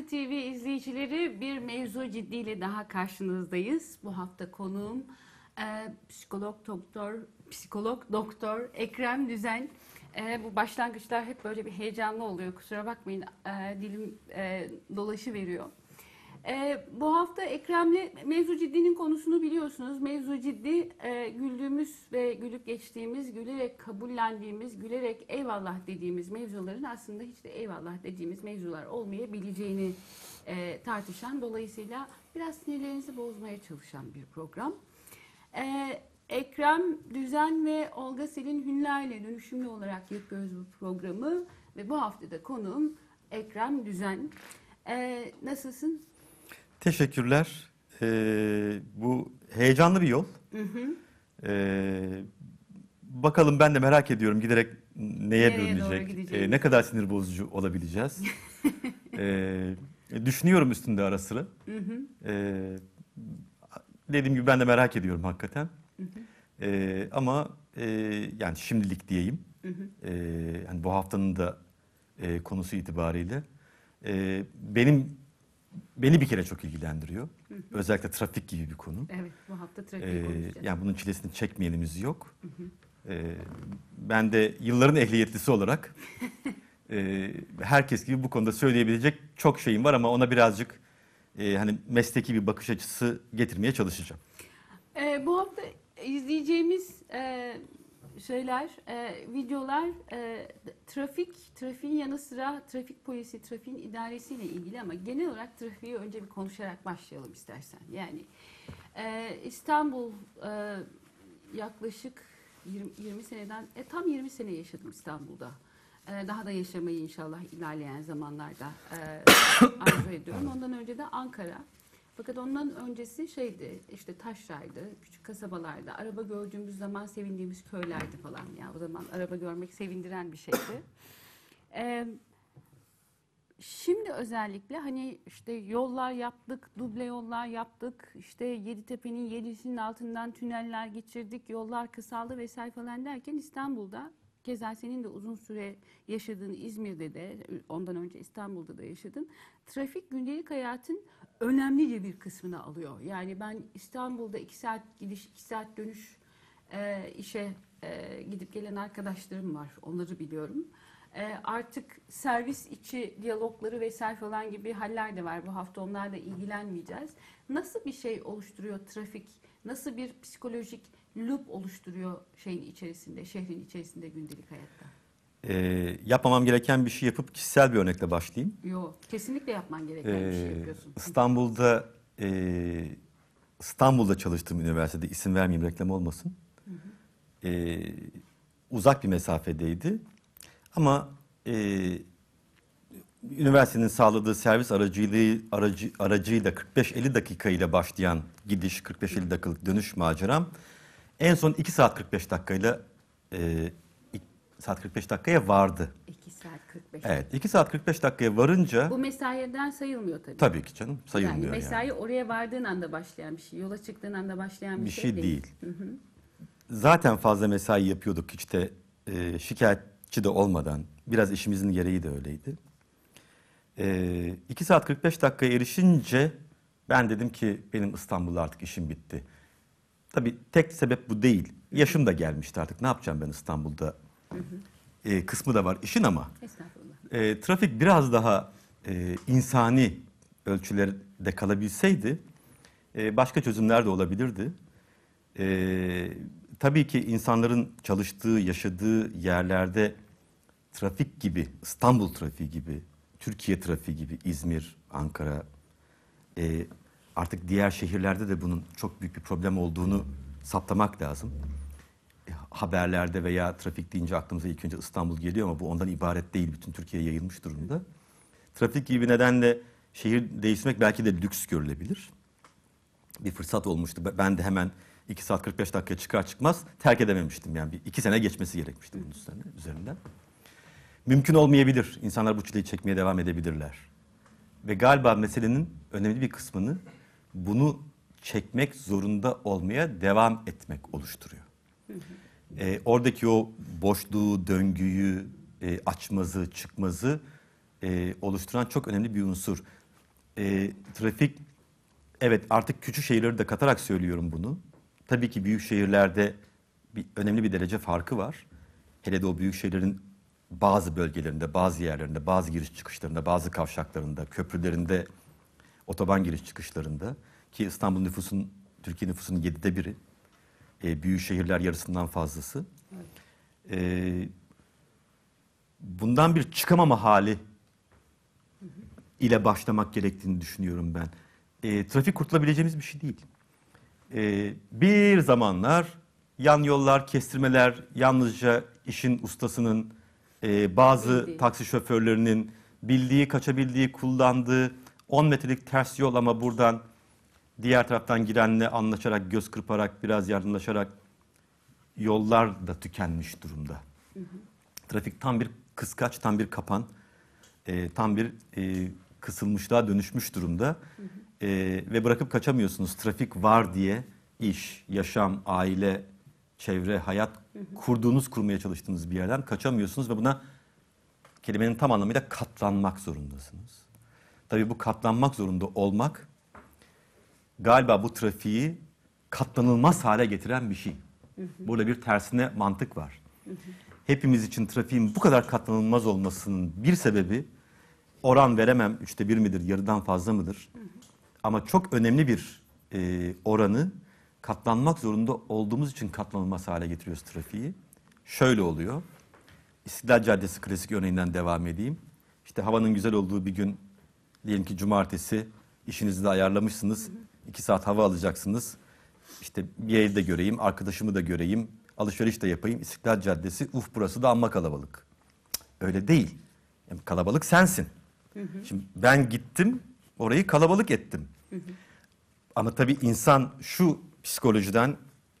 Artı TV izleyicileri bir mevzu ciddiyle daha karşınızdayız. Bu hafta konuğum e, psikolog doktor psikolog doktor Ekrem Düzen. E, bu başlangıçlar hep böyle bir heyecanlı oluyor. Kusura bakmayın e, dilim e, dolaşı veriyor. E, bu hafta Ekrem'le Mevzu Ciddi'nin konusunu biliyorsunuz. Mevzu Ciddi e, güldüğümüz ve gülüp geçtiğimiz, gülerek kabullendiğimiz, gülerek eyvallah dediğimiz mevzuların aslında hiç de eyvallah dediğimiz mevzular olmayabileceğini e, tartışan, dolayısıyla biraz sinirlerinizi bozmaya çalışan bir program. E, Ekrem Düzen ve Olga Selin Hünler'le dönüşümlü olarak yapıyoruz bu programı ve bu haftada konuğum Ekrem Düzen. E, nasılsın? Teşekkürler. Ee, bu heyecanlı bir yol. Ee, bakalım ben de merak ediyorum giderek neye Nereye doğru bürünecek, gideceğiz? ee, ne kadar sinir bozucu olabileceğiz. Ee, düşünüyorum üstünde ara sıra. Ee, dediğim gibi ben de merak ediyorum hakikaten. Ee, ama e, yani şimdilik diyeyim. Ee, yani bu haftanın da e, konusu itibariyle e, benim beni bir kere çok ilgilendiriyor. Özellikle trafik gibi bir konu. Evet, bu hafta trafik Ee, konuşacağız. yani bunun çilesini çekmeyenimiz yok. Ee, ben de yılların ehliyetlisi olarak e, herkes gibi bu konuda söyleyebilecek çok şeyim var ama ona birazcık e, hani mesleki bir bakış açısı getirmeye çalışacağım. Ee, bu hafta izleyeceğimiz e, şeyler, e, videolar e, trafik, trafiğin yanı sıra trafik polisi, trafiğin idaresiyle ilgili ama genel olarak trafiği önce bir konuşarak başlayalım istersen. Yani e, İstanbul e, yaklaşık 20, 20 seneden, e, tam 20 sene yaşadım İstanbul'da. E, daha da yaşamayı inşallah ilerleyen zamanlarda e, arzu ediyorum. Ondan önce de Ankara. Fakat ondan öncesi şeydi işte taşraydı, küçük kasabalarda. Araba gördüğümüz zaman sevindiğimiz köylerdi falan. Ya o zaman araba görmek sevindiren bir şeydi. Ee, şimdi özellikle hani işte yollar yaptık, duble yollar yaptık. İşte Yeditepe'nin yedisinin altından tüneller geçirdik, yollar kısaldı vesaire falan derken İstanbul'da Keza senin de uzun süre yaşadığın İzmir'de de ondan önce İstanbul'da da yaşadın. Trafik gündelik hayatın önemlice bir kısmını alıyor. Yani ben İstanbul'da iki saat gidiş, iki saat dönüş e, işe e, gidip gelen arkadaşlarım var. Onları biliyorum. E, artık servis içi diyalogları vesaire falan gibi haller de var. Bu hafta onlarla ilgilenmeyeceğiz. Nasıl bir şey oluşturuyor trafik? Nasıl bir psikolojik loop oluşturuyor şeyin içerisinde, şehrin içerisinde gündelik hayatta? Ee, yapmamam gereken bir şey yapıp kişisel bir örnekle başlayayım. Yok, kesinlikle yapman gereken bir şey Ee, yapıyorsun. İstanbul'da e, İstanbul'da çalıştığım üniversitede isim vermeyeyim reklam olmasın. Ee, uzak bir mesafedeydi. Ama e, üniversitenin sağladığı servis aracılığı aracı, aracıyla 45-50 dakika ile başlayan gidiş 45-50 dakikalık dönüş maceram en son 2 saat 45 dakikayla e, 2 saat 45 dakikaya vardı. 2 saat 45. Evet 2 saat 45 dakikaya varınca Bu mesaiden sayılmıyor tabii. tabii ki canım yani sayılmıyor yani. mesai oraya vardığın anda başlayan bir şey. Yola çıktığın anda başlayan bir, bir şey değil. Hı hı. Zaten fazla mesai yapıyorduk hiç de e, şikayetçi de olmadan. Biraz işimizin gereği de öyleydi. E, 2 saat 45 dakikaya erişince ben dedim ki benim İstanbul'da artık işim bitti. Tabii tek sebep bu değil. Yaşım da gelmişti artık. Ne yapacağım ben İstanbul'da? E, kısmı da var işin ama. E, trafik biraz daha e, insani ölçülerde kalabilseydi e, başka çözümler de olabilirdi. E, tabii ki insanların çalıştığı, yaşadığı yerlerde trafik gibi, İstanbul trafiği gibi, Türkiye trafiği gibi, İzmir, Ankara, e, artık diğer şehirlerde de bunun çok büyük bir problem olduğunu saptamak lazım. E, haberlerde veya trafik deyince aklımıza ilk önce İstanbul geliyor ama bu ondan ibaret değil. Bütün Türkiye'ye yayılmış durumda. Trafik gibi bir nedenle şehir değiştirmek belki de lüks görülebilir. Bir fırsat olmuştu. Ben de hemen 2 saat 45 dakikaya çıkar çıkmaz terk edememiştim. Yani bir iki sene geçmesi gerekmişti bunun üzerine, üzerinden. Mümkün olmayabilir. İnsanlar bu çileyi çekmeye devam edebilirler. Ve galiba meselenin önemli bir kısmını bunu çekmek zorunda olmaya devam etmek oluşturuyor. E, oradaki o boşluğu, döngüyü, e, açmazı, çıkmazı e, oluşturan çok önemli bir unsur. e, trafik evet artık küçük şehirleri de katarak söylüyorum bunu. Tabii ki büyük şehirlerde bir, önemli bir derece farkı var. Hele de o büyük şehirlerin bazı bölgelerinde, bazı yerlerinde, bazı giriş çıkışlarında, bazı kavşaklarında, köprülerinde, otoban giriş çıkışlarında ki İstanbul nüfusun, Türkiye nüfusunun yedide biri. E, büyük şehirler yarısından fazlası. E, bundan bir çıkamama hali ile başlamak gerektiğini düşünüyorum ben. E, trafik kurtulabileceğimiz bir şey değil. E, bir zamanlar yan yollar, kestirmeler yalnızca işin ustasının, e, bazı Bildiği. taksi şoförlerinin bildiği, kaçabildiği, kullandığı 10 metrelik ters yol ama buradan diğer taraftan girenle anlaşarak, göz kırparak, biraz yardımlaşarak yollar da tükenmiş durumda. Trafik tam bir kıskaç, tam bir kapan, e, tam bir e, kısılmışlığa dönüşmüş durumda. E, ve bırakıp kaçamıyorsunuz. Trafik var diye iş, yaşam, aile, çevre, hayat kurduğunuz, kurmaya çalıştığınız bir yerden kaçamıyorsunuz ve buna kelimenin tam anlamıyla katlanmak zorundasınız. Tabii bu katlanmak zorunda olmak galiba bu trafiği katlanılmaz hale getiren bir şey. Burada bir tersine mantık var. Hepimiz için trafiğin bu kadar katlanılmaz olmasının bir sebebi oran veremem üçte bir midir, yarıdan fazla mıdır? Ama çok önemli bir e, oranı katlanmak zorunda olduğumuz için katlanılmaz hale getiriyoruz trafiği. Şöyle oluyor. İstiklal Caddesi klasik örneğinden devam edeyim. İşte havanın güzel olduğu bir gün diyelim ki cumartesi işinizi de ayarlamışsınız. iki saat hava alacaksınız. İşte bir yeri de göreyim, arkadaşımı da göreyim, alışveriş de yapayım. İstiklal Caddesi, uf burası da amma kalabalık. Öyle değil. Yani kalabalık sensin. Şimdi ben gittim, orayı kalabalık ettim. Ama tabii insan şu psikolojiden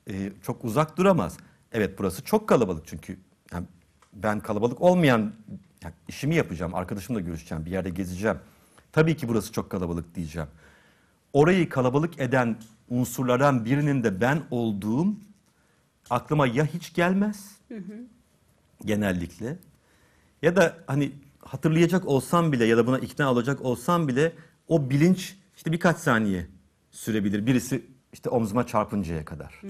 e, çok uzak duramaz. Evet burası çok kalabalık çünkü yani ben kalabalık olmayan yani işimi yapacağım, arkadaşımla görüşeceğim, bir yerde gezeceğim. Tabii ki burası çok kalabalık diyeceğim. Orayı kalabalık eden unsurlardan birinin de ben olduğum aklıma ya hiç gelmez genellikle ya da hani hatırlayacak olsam bile ya da buna ikna olacak olsam bile o bilinç işte birkaç saniye sürebilir. Birisi işte omzuma çarpıncaya kadar.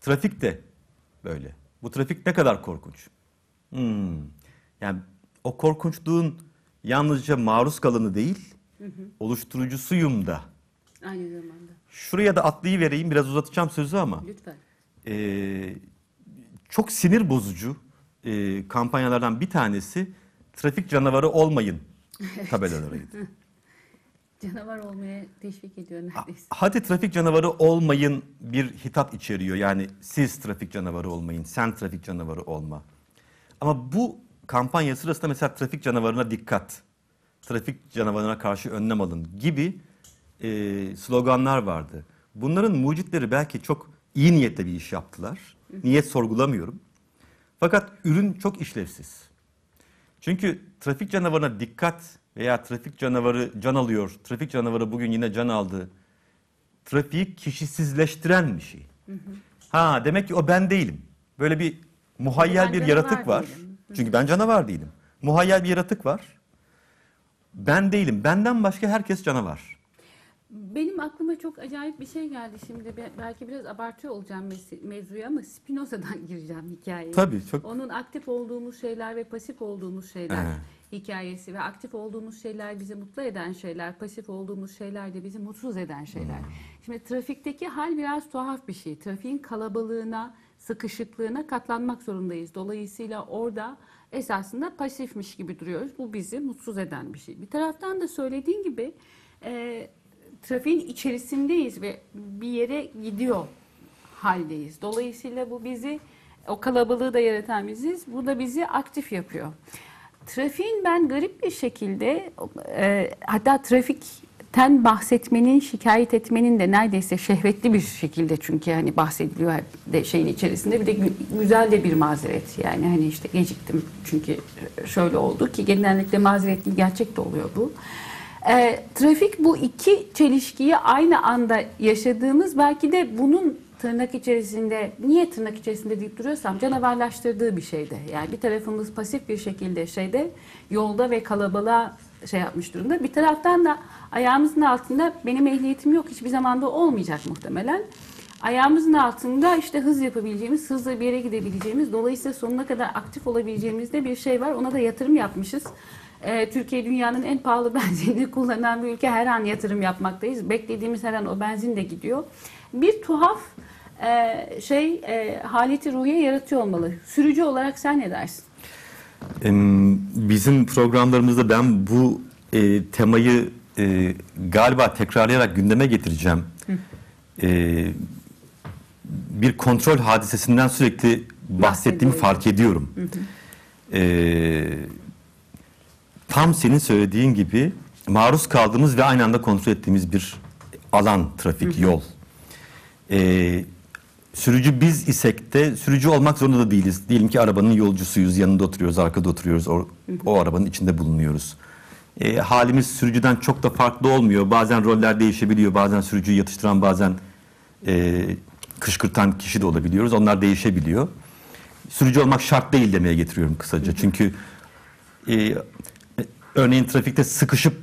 Trafik de böyle. Bu trafik ne kadar korkunç. Hmm. Yani o korkunçluğun yalnızca maruz kalanı değil, oluşturucusuyum da. Aynı zamanda. Şuraya da atlayıvereyim, biraz uzatacağım sözü ama. Lütfen. Ee, çok sinir bozucu e, kampanyalardan bir tanesi trafik canavarı olmayın tabelalarıydı. Canavar olmaya teşvik ediyor neredeyse. Hadi trafik canavarı olmayın bir hitap içeriyor. Yani siz trafik canavarı olmayın, sen trafik canavarı olma. Ama bu kampanya sırasında mesela trafik canavarına dikkat, trafik canavarına karşı önlem alın gibi e, sloganlar vardı. Bunların mucitleri belki çok iyi niyetle bir iş yaptılar. Niyet sorgulamıyorum. Fakat ürün çok işlevsiz. Çünkü trafik canavarına dikkat veya trafik canavarı can alıyor, trafik canavarı bugün yine can aldı. Trafiği kişisizleştiren bir şey. Ha demek ki o ben değilim. Böyle bir muhayyel Ben bir yaratık var. değilim. Çünkü ben canavar değilim. Muhayyel bir yaratık var. Ben değilim. Benden başka herkes canavar. Benim aklıma çok acayip bir şey geldi şimdi. Be- Belki biraz abartıyor olacağım mevzuya ama Spinoza'dan gireceğim hikayeye. Tabii çok Onun aktif olduğumuz şeyler ve pasif olduğumuz şeyler Evet. hikayesi ve aktif olduğumuz şeyler bizi mutlu eden şeyler, pasif olduğumuz şeyler de bizi mutsuz eden şeyler. Şimdi trafikteki hal biraz tuhaf bir şey. Trafiğin kalabalığına, sıkışıklığına katlanmak zorundayız. Dolayısıyla orada esasında pasifmiş gibi duruyoruz. Bu bizi mutsuz eden bir şey. Bir taraftan da söylediğin gibi e, trafiğin içerisindeyiz ve bir yere gidiyor haldeyiz. Dolayısıyla bu bizi o kalabalığı da yaratan biziz. Bu da bizi aktif yapıyor. Trafiğin ben garip bir şekilde e, hatta trafikten bahsetmenin, şikayet etmenin de neredeyse şehvetli bir şekilde çünkü hani bahsediliyor de şeyin içerisinde bir de gü- güzel de bir mazeret yani hani işte geciktim çünkü şöyle oldu ki genellikle mazeret değil gerçek de oluyor bu. E, trafik bu iki çelişkiyi aynı anda yaşadığımız belki de bunun tırnak içerisinde, niye tırnak içerisinde deyip duruyorsam canavarlaştırdığı bir şeyde. Yani bir tarafımız pasif bir şekilde şeyde yolda ve kalabalığa şey yapmış durumda. Bir taraftan da ayağımızın altında benim ehliyetim yok hiçbir zamanda olmayacak muhtemelen. Ayağımızın altında işte hız yapabileceğimiz, hızla bir yere gidebileceğimiz, dolayısıyla sonuna kadar aktif olabileceğimiz de bir şey var. Ona da yatırım yapmışız. Ee, Türkiye dünyanın en pahalı benzinini kullanan bir ülke. Her an yatırım yapmaktayız. Beklediğimiz her an o benzin de gidiyor. Bir tuhaf e, şey e, haleti ruhiye yaratıyor olmalı. Sürücü olarak sen ne dersin? Bizim programlarımızda ben bu e, temayı e, galiba tekrarlayarak gündeme getireceğim. E, bir kontrol hadisesinden sürekli bahsettiğimi fark ediyorum. E, tam senin söylediğin gibi maruz kaldığımız ve aynı anda kontrol ettiğimiz bir alan, trafik, yol. E, Sürücü biz isek de sürücü olmak zorunda da değiliz. Diyelim ki arabanın yolcusuyuz, yanında oturuyoruz, arkada oturuyoruz, o, o arabanın içinde bulunuyoruz. E, halimiz sürücüden çok da farklı olmuyor. Bazen roller değişebiliyor, bazen sürücüyü yatıştıran, bazen e, kışkırtan kişi de olabiliyoruz. Onlar değişebiliyor. Sürücü olmak şart değil demeye getiriyorum kısaca. Çünkü e, örneğin trafikte sıkışıp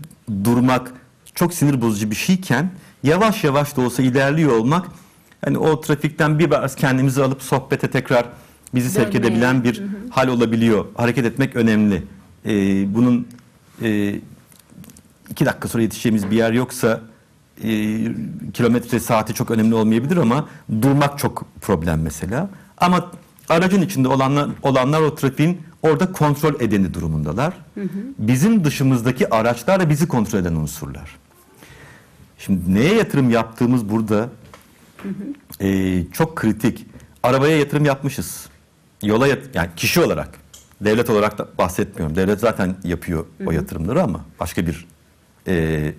durmak çok sinir bozucu bir şeyken yavaş yavaş da olsa ilerliyor olmak hani o trafikten bir biraz kendimizi alıp sohbete tekrar bizi sevk Dönmeye. edebilen bir hal olabiliyor. Hareket etmek önemli. E, bunun e, iki dakika sonra yetişeceğimiz bir yer yoksa e, kilometre saati çok önemli olmayabilir ama durmak çok problem mesela. Ama aracın içinde olanlar, olanlar o trafiğin orada kontrol edeni durumundalar. Bizim dışımızdaki araçlar da bizi kontrol eden unsurlar. Şimdi neye yatırım yaptığımız burada e, çok kritik. Arabaya yatırım yapmışız. Yola yat- yani kişi olarak, devlet olarak da bahsetmiyorum. Devlet zaten yapıyor o yatırımları ama başka bir e,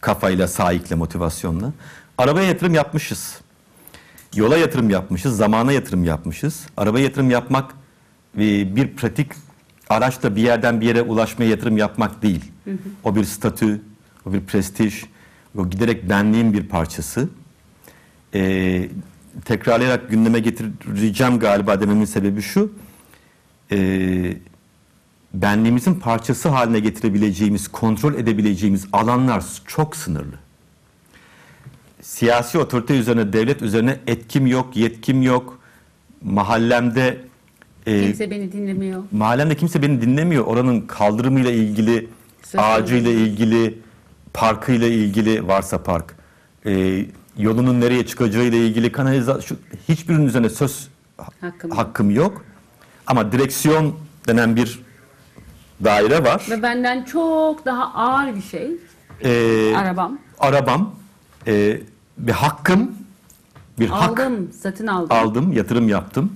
kafayla, sahikle, motivasyonla. Arabaya yatırım yapmışız. Yola yatırım yapmışız, zamana yatırım yapmışız. Arabaya yatırım yapmak e, bir pratik araçla bir yerden bir yere ulaşmaya yatırım yapmak değil. O bir statü, o bir prestij, o giderek benliğin bir parçası. E, tekrarlayarak gündeme getireceğim galiba dememin sebebi şu. E, benliğimizin parçası haline getirebileceğimiz, kontrol edebileceğimiz alanlar çok sınırlı. Siyasi otorite üzerine, devlet üzerine etkim yok, yetkim yok. Mahallemde e, Kimse beni dinlemiyor. mahallemde kimse beni dinlemiyor. Oranın kaldırımıyla ilgili, Söz ağacıyla ilgili, parkıyla ilgili varsa park, e, yolunun nereye çıkacağıyla ilgili kanalizasyon hiçbirinin üzerine söz Hakkım. hakkım yok. Ama direksiyon denen bir daire var. Ve benden çok daha ağır bir şey. E, Arabam. arabam, e, bir hakkım, bir hak Aldım, satın aldım. aldım, yatırım yaptım.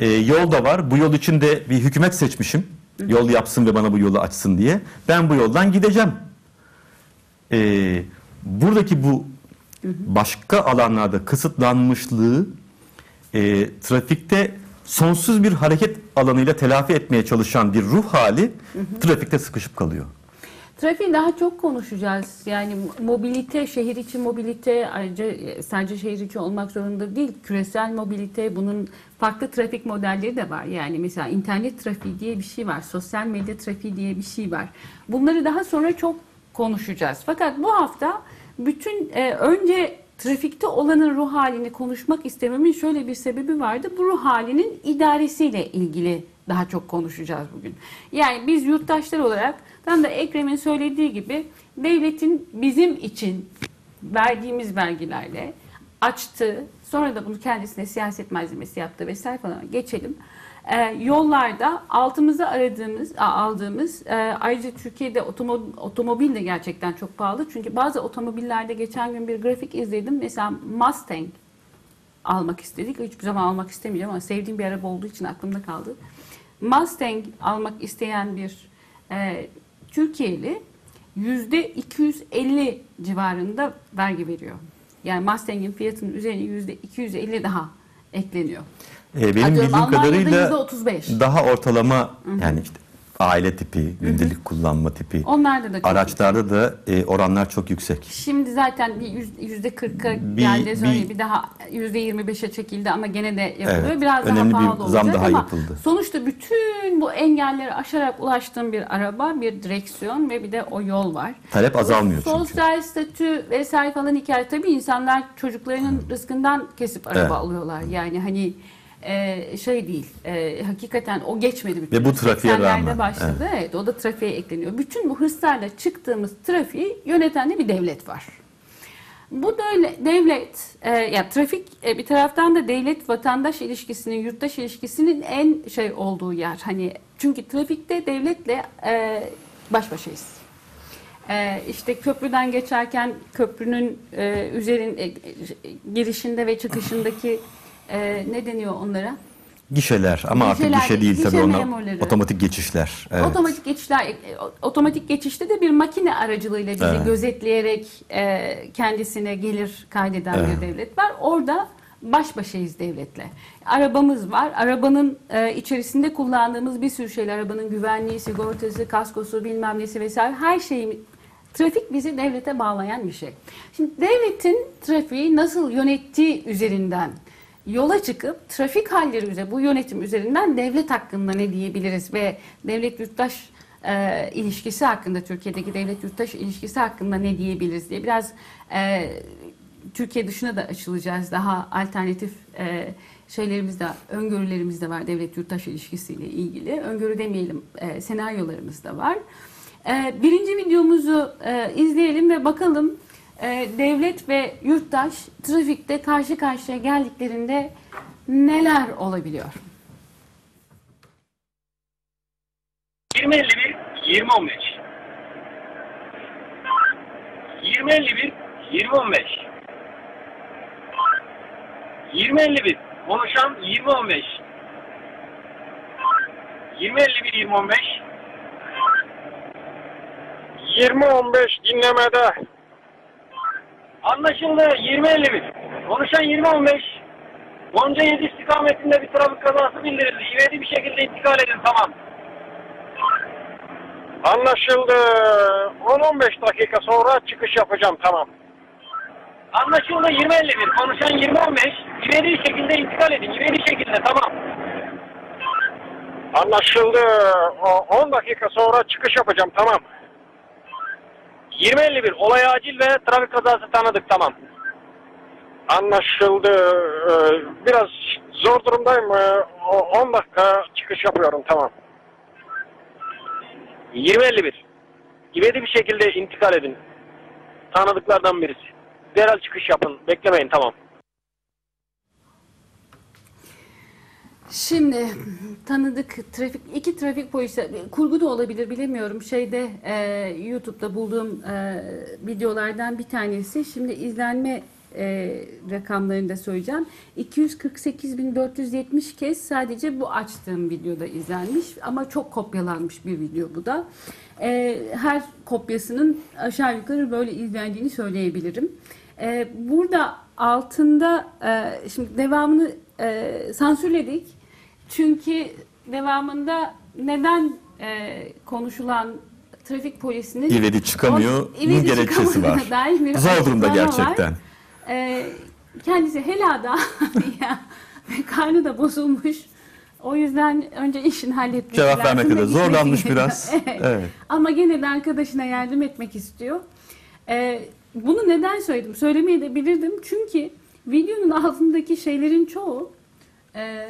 E, yol da var. Bu yol için de bir hükümet seçmişim. Yol yapsın ve bana bu yolu açsın diye. Ben bu yoldan gideceğim. E, buradaki bu başka alanlarda kısıtlanmışlığı e, trafikte sonsuz bir hareket alanıyla telafi etmeye çalışan bir ruh hali trafikte sıkışıp kalıyor. Trafiği daha çok konuşacağız. Yani mobilite, şehir içi mobilite ayrıca e, sadece şehir içi olmak zorunda değil. Küresel mobilite, bunun farklı trafik modelleri de var. Yani mesela internet trafiği diye bir şey var. Sosyal medya trafiği diye bir şey var. Bunları daha sonra çok konuşacağız. Fakat bu hafta bütün e, önce trafikte olanın ruh halini konuşmak istememin şöyle bir sebebi vardı. Bu ruh halinin idaresiyle ilgili daha çok konuşacağız bugün. Yani biz yurttaşlar olarak tam da Ekrem'in söylediği gibi devletin bizim için verdiğimiz vergilerle açtığı, sonra da bunu kendisine siyaset malzemesi yaptı vesaire falan geçelim. Ee, yollarda altımıza aradığımız, aldığımız, e, ayrıca Türkiye'de otomo- otomobil de gerçekten çok pahalı. Çünkü bazı otomobillerde geçen gün bir grafik izledim. Mesela Mustang almak istedik. Hiçbir zaman almak istemeyeceğim ama sevdiğim bir araba olduğu için aklımda kaldı. Mustang almak isteyen bir e, Türkiye'li yüzde 250 civarında vergi veriyor. Yani Mustang'in fiyatının üzerine yüzde 250 daha ekleniyor. E, benim Atıyorum bildiğim kadarıyla %35. daha ortalama yani işte aile tipi, gündelik kullanma tipi. Onlarda da çok Araçlarda da e, oranlar çok yüksek. Şimdi zaten bir yüz- yüzde kırka Bir- geldi sonra bir- bir, daha yüzde yirmi beşe çekildi ama gene de yapılıyor. Evet, Biraz önemli daha bir pahalı zam olacak daha ama yapıldı. sonuçta bütün bu engelleri aşarak ulaştığım bir araba, bir direksiyon ve bir de o yol var. Talep azalmıyor çünkü. Sosyal statü vesaire falan hikaye. Tabii insanlar çocuklarının rızkından kesip araba Evet. alıyorlar. Yani hani e, şey değil. e, hakikaten o geçmedi. bütün. Ve bu trafiğe 80'lerde rağmen, başladı. Evet. o da trafiğe ekleniyor. Bütün bu hırslarla çıktığımız trafiği yöneten de bir devlet var. Bu böyle devlet, e, ya trafik e, bir taraftan da devlet vatandaş ilişkisinin, yurttaş ilişkisinin en şey olduğu yer. Hani çünkü trafikte devletle e, baş başayız. E, işte köprüden geçerken köprünün e, üzerin e, e, girişinde ve çıkışındaki e, ne deniyor onlara? Gişeler ama artık Gişeler, gişe değil tabii gişe onlar memurları. otomatik geçişler. Evet. Otomatik geçişler, e, otomatik geçişte de bir makine aracılığıyla bizi Evet. gözetleyerek e, kendisine gelir kaydeden Evet. bir devlet var. Orada baş başayız devletle. Arabamız var. Arabanın e, içerisinde kullandığımız bir sürü şeyler, arabanın güvenliği, sigortası, kaskosu, bilmem nesi vesaire her şeyi Trafik bizi devlete bağlayan bir şey. Şimdi devletin trafiği nasıl yönettiği üzerinden yola çıkıp trafik halleri üzerine bu yönetim üzerinden devlet hakkında ne diyebiliriz ve devlet yurttaş e, ilişkisi hakkında Türkiye'deki devlet yurttaş ilişkisi hakkında ne diyebiliriz diye biraz e, Türkiye dışına da açılacağız. Daha alternatif e, şeylerimiz de, öngörülerimiz de var devlet yurttaş ilişkisiyle ilgili. Öngörü demeyelim, e, senaryolarımız da var. E, birinci videomuzu e, izleyelim ve bakalım e, devlet ve yurttaş trafikte karşı karşıya geldiklerinde neler olabiliyor? 2051 2015 2051 2015 2051 konuşan 2015 2051 2015 20-15 dinlemede. Anlaşıldı 2051 konuşan 2015 Gonca 7 istikametinde bir trafik kazası bildirildi. İvedi bir şekilde intikal edin tamam. Anlaşıldı. 10-15 dakika sonra çıkış yapacağım tamam. Anlaşıldı 2051 konuşan 2015 İvedi bir şekilde intikal edin. İvedi şekilde tamam. Anlaşıldı. O- 10 dakika sonra çıkış yapacağım tamam. 2051 olay acil ve trafik kazası tanıdık tamam. Anlaşıldı. Ee, Biraz zor durumdayım. Ee, o- 10 dakika çıkış yapıyorum tamam. 2051 İvedi bir şekilde intikal edin. Tanıdıklardan birisi. Derhal çıkış yapın. Beklemeyin tamam. Şimdi tanıdık trafik iki trafik polisi kurgu da olabilir bilemiyorum. Şeyde e, YouTube'da bulduğum e, videolardan bir tanesi. Şimdi izlenme e, rakamlarını da söyleyeceğim. 248.470 kez sadece bu açtığım videoda izlenmiş ama çok kopyalanmış bir video bu da. E, her kopyasının aşağı yukarı böyle izlendiğini söyleyebilirim. E, burada altında e, şimdi devamını e, sansürledik çünkü devamında neden e, konuşulan trafik polisinin İvedi çıkamıyor, o- ivedi gerekçesi var. Zor durumda var. gerçekten. E, kendisi helada ya, karnı da bozulmuş. O yüzden önce işini halletmesi Cevap lazım vermekte ve de zorlanmış gerekiyor. biraz. Evet. Evet. Ama gene de arkadaşına yardım etmek istiyor. Ee, bunu neden söyledim? Söylemeyi de bilirdim. Çünkü videonun altındaki şeylerin çoğu, e,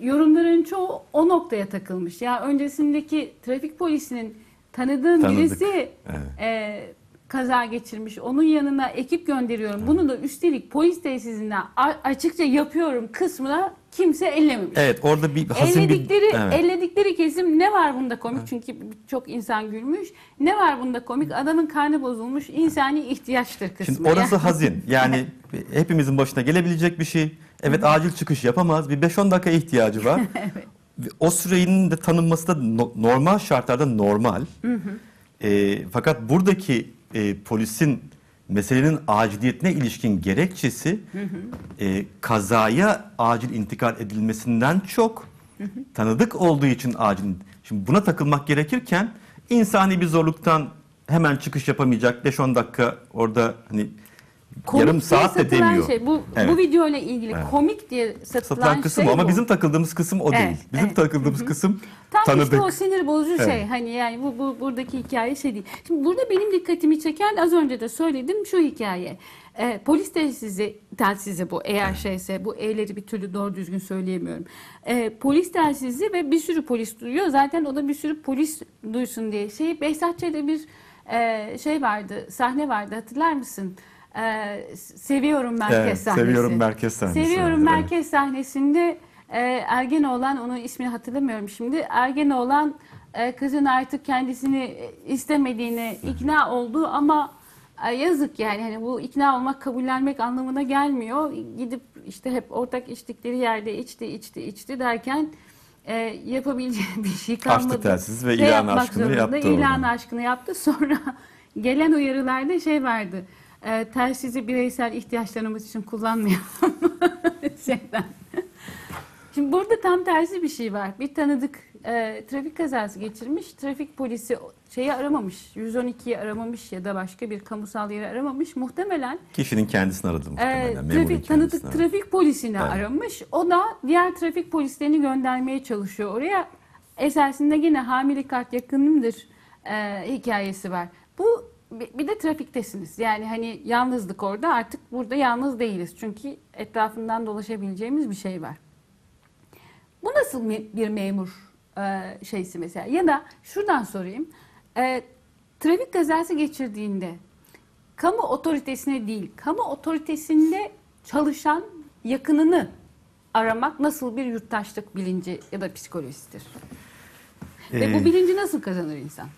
yorumların çoğu o noktaya takılmış. Ya öncesindeki trafik polisinin tanıdığım Tanıdık. birisi Evet. e, kaza geçirmiş. Onun yanına ekip gönderiyorum. Bunu da üstelik polis tesisinden açıkça yapıyorum kısmına kimse ellememiş. Evet orada bir bir... Elledikleri, Evet. elledikleri kesim ne var bunda komik? Çünkü çok insan gülmüş. Ne var bunda komik? Adamın karnı bozulmuş. insani ihtiyaçtır kısmı. Şimdi orası hazin. Yani hepimizin başına gelebilecek bir şey. Evet acil çıkış yapamaz. Bir 5-10 dakika ihtiyacı var. Ve O sürenin de tanınması da no- normal şartlarda normal. Ee, fakat buradaki e, polisin meselenin aciliyetine ilişkin gerekçesi e, kazaya acil intikal edilmesinden çok tanıdık olduğu için acil. Şimdi buna takılmak gerekirken insani bir zorluktan hemen çıkış yapamayacak 5-10 dakika orada hani Komik yarım saat de demiyor. Şey, bu, Evet. bu video ile ilgili Evet. komik diye satılan, Satılan kısım şey ama bu. bizim takıldığımız kısım o Evet, değil. Bizim evet. takıldığımız kısım Tam tanıdık. işte o sinir bozucu şey. Evet. Hani yani bu, bu buradaki hikaye şey değil. Şimdi burada benim dikkatimi çeken az önce de söyledim şu hikaye. Ee, polis telsizi, telsizi bu eğer şeyse bu E'leri bir türlü doğru düzgün söyleyemiyorum. Ee, polis telsizi ve bir sürü polis duyuyor. Zaten o da bir sürü polis duysun diye. Şey Behzatçı'da bir e, şey vardı sahne vardı hatırlar mısın? Ee, seviyorum merkez Evet, sahnesi. Seviyorum merkez sahnesi Seviyorum evet. merkez sahnesinde e, Ergenoğlan onun ismini hatırlamıyorum şimdi. Ergenoğlan e, kızın artık kendisini e, istemediğine ikna oldu ama e, yazık yani hani bu ikna olmak kabullenmek anlamına gelmiyor. Gidip işte hep ortak içtikleri yerde içti içti içti derken e, yapabileceği bir şey kalmadı. telsiz ve ilan aşkını yaptı İlan aşkını yaptı. Sonra gelen uyarılarda şey vardı. E, telsizi bireysel ihtiyaçlarımız için kullanmayalım. Şeyden. Şimdi burada tam tersi bir şey var. Bir tanıdık e, trafik kazası geçirmiş. Trafik polisi şeyi aramamış. 112'yi aramamış ya da başka bir kamusal yeri aramamış. Muhtemelen Kişinin kendisini aradı e, muhtemelen. memurun trafik tanıdık aradı. trafik polisini Evet. aramış. O da diğer trafik polislerini göndermeye çalışıyor oraya. Esasında yine hamile kart yakınımdır e, hikayesi var. Bu bir de trafiktesiniz. Yani hani yalnızlık orada artık burada yalnız değiliz. Çünkü etrafından dolaşabileceğimiz bir şey var. Bu nasıl bir memur e, şeysi mesela? Ya da şuradan sorayım. E, trafik kazası geçirdiğinde kamu otoritesine değil, kamu otoritesinde çalışan yakınını aramak nasıl bir yurttaşlık bilinci ya da psikolojisidir? Ve Ee, bu bilinci nasıl kazanır insan?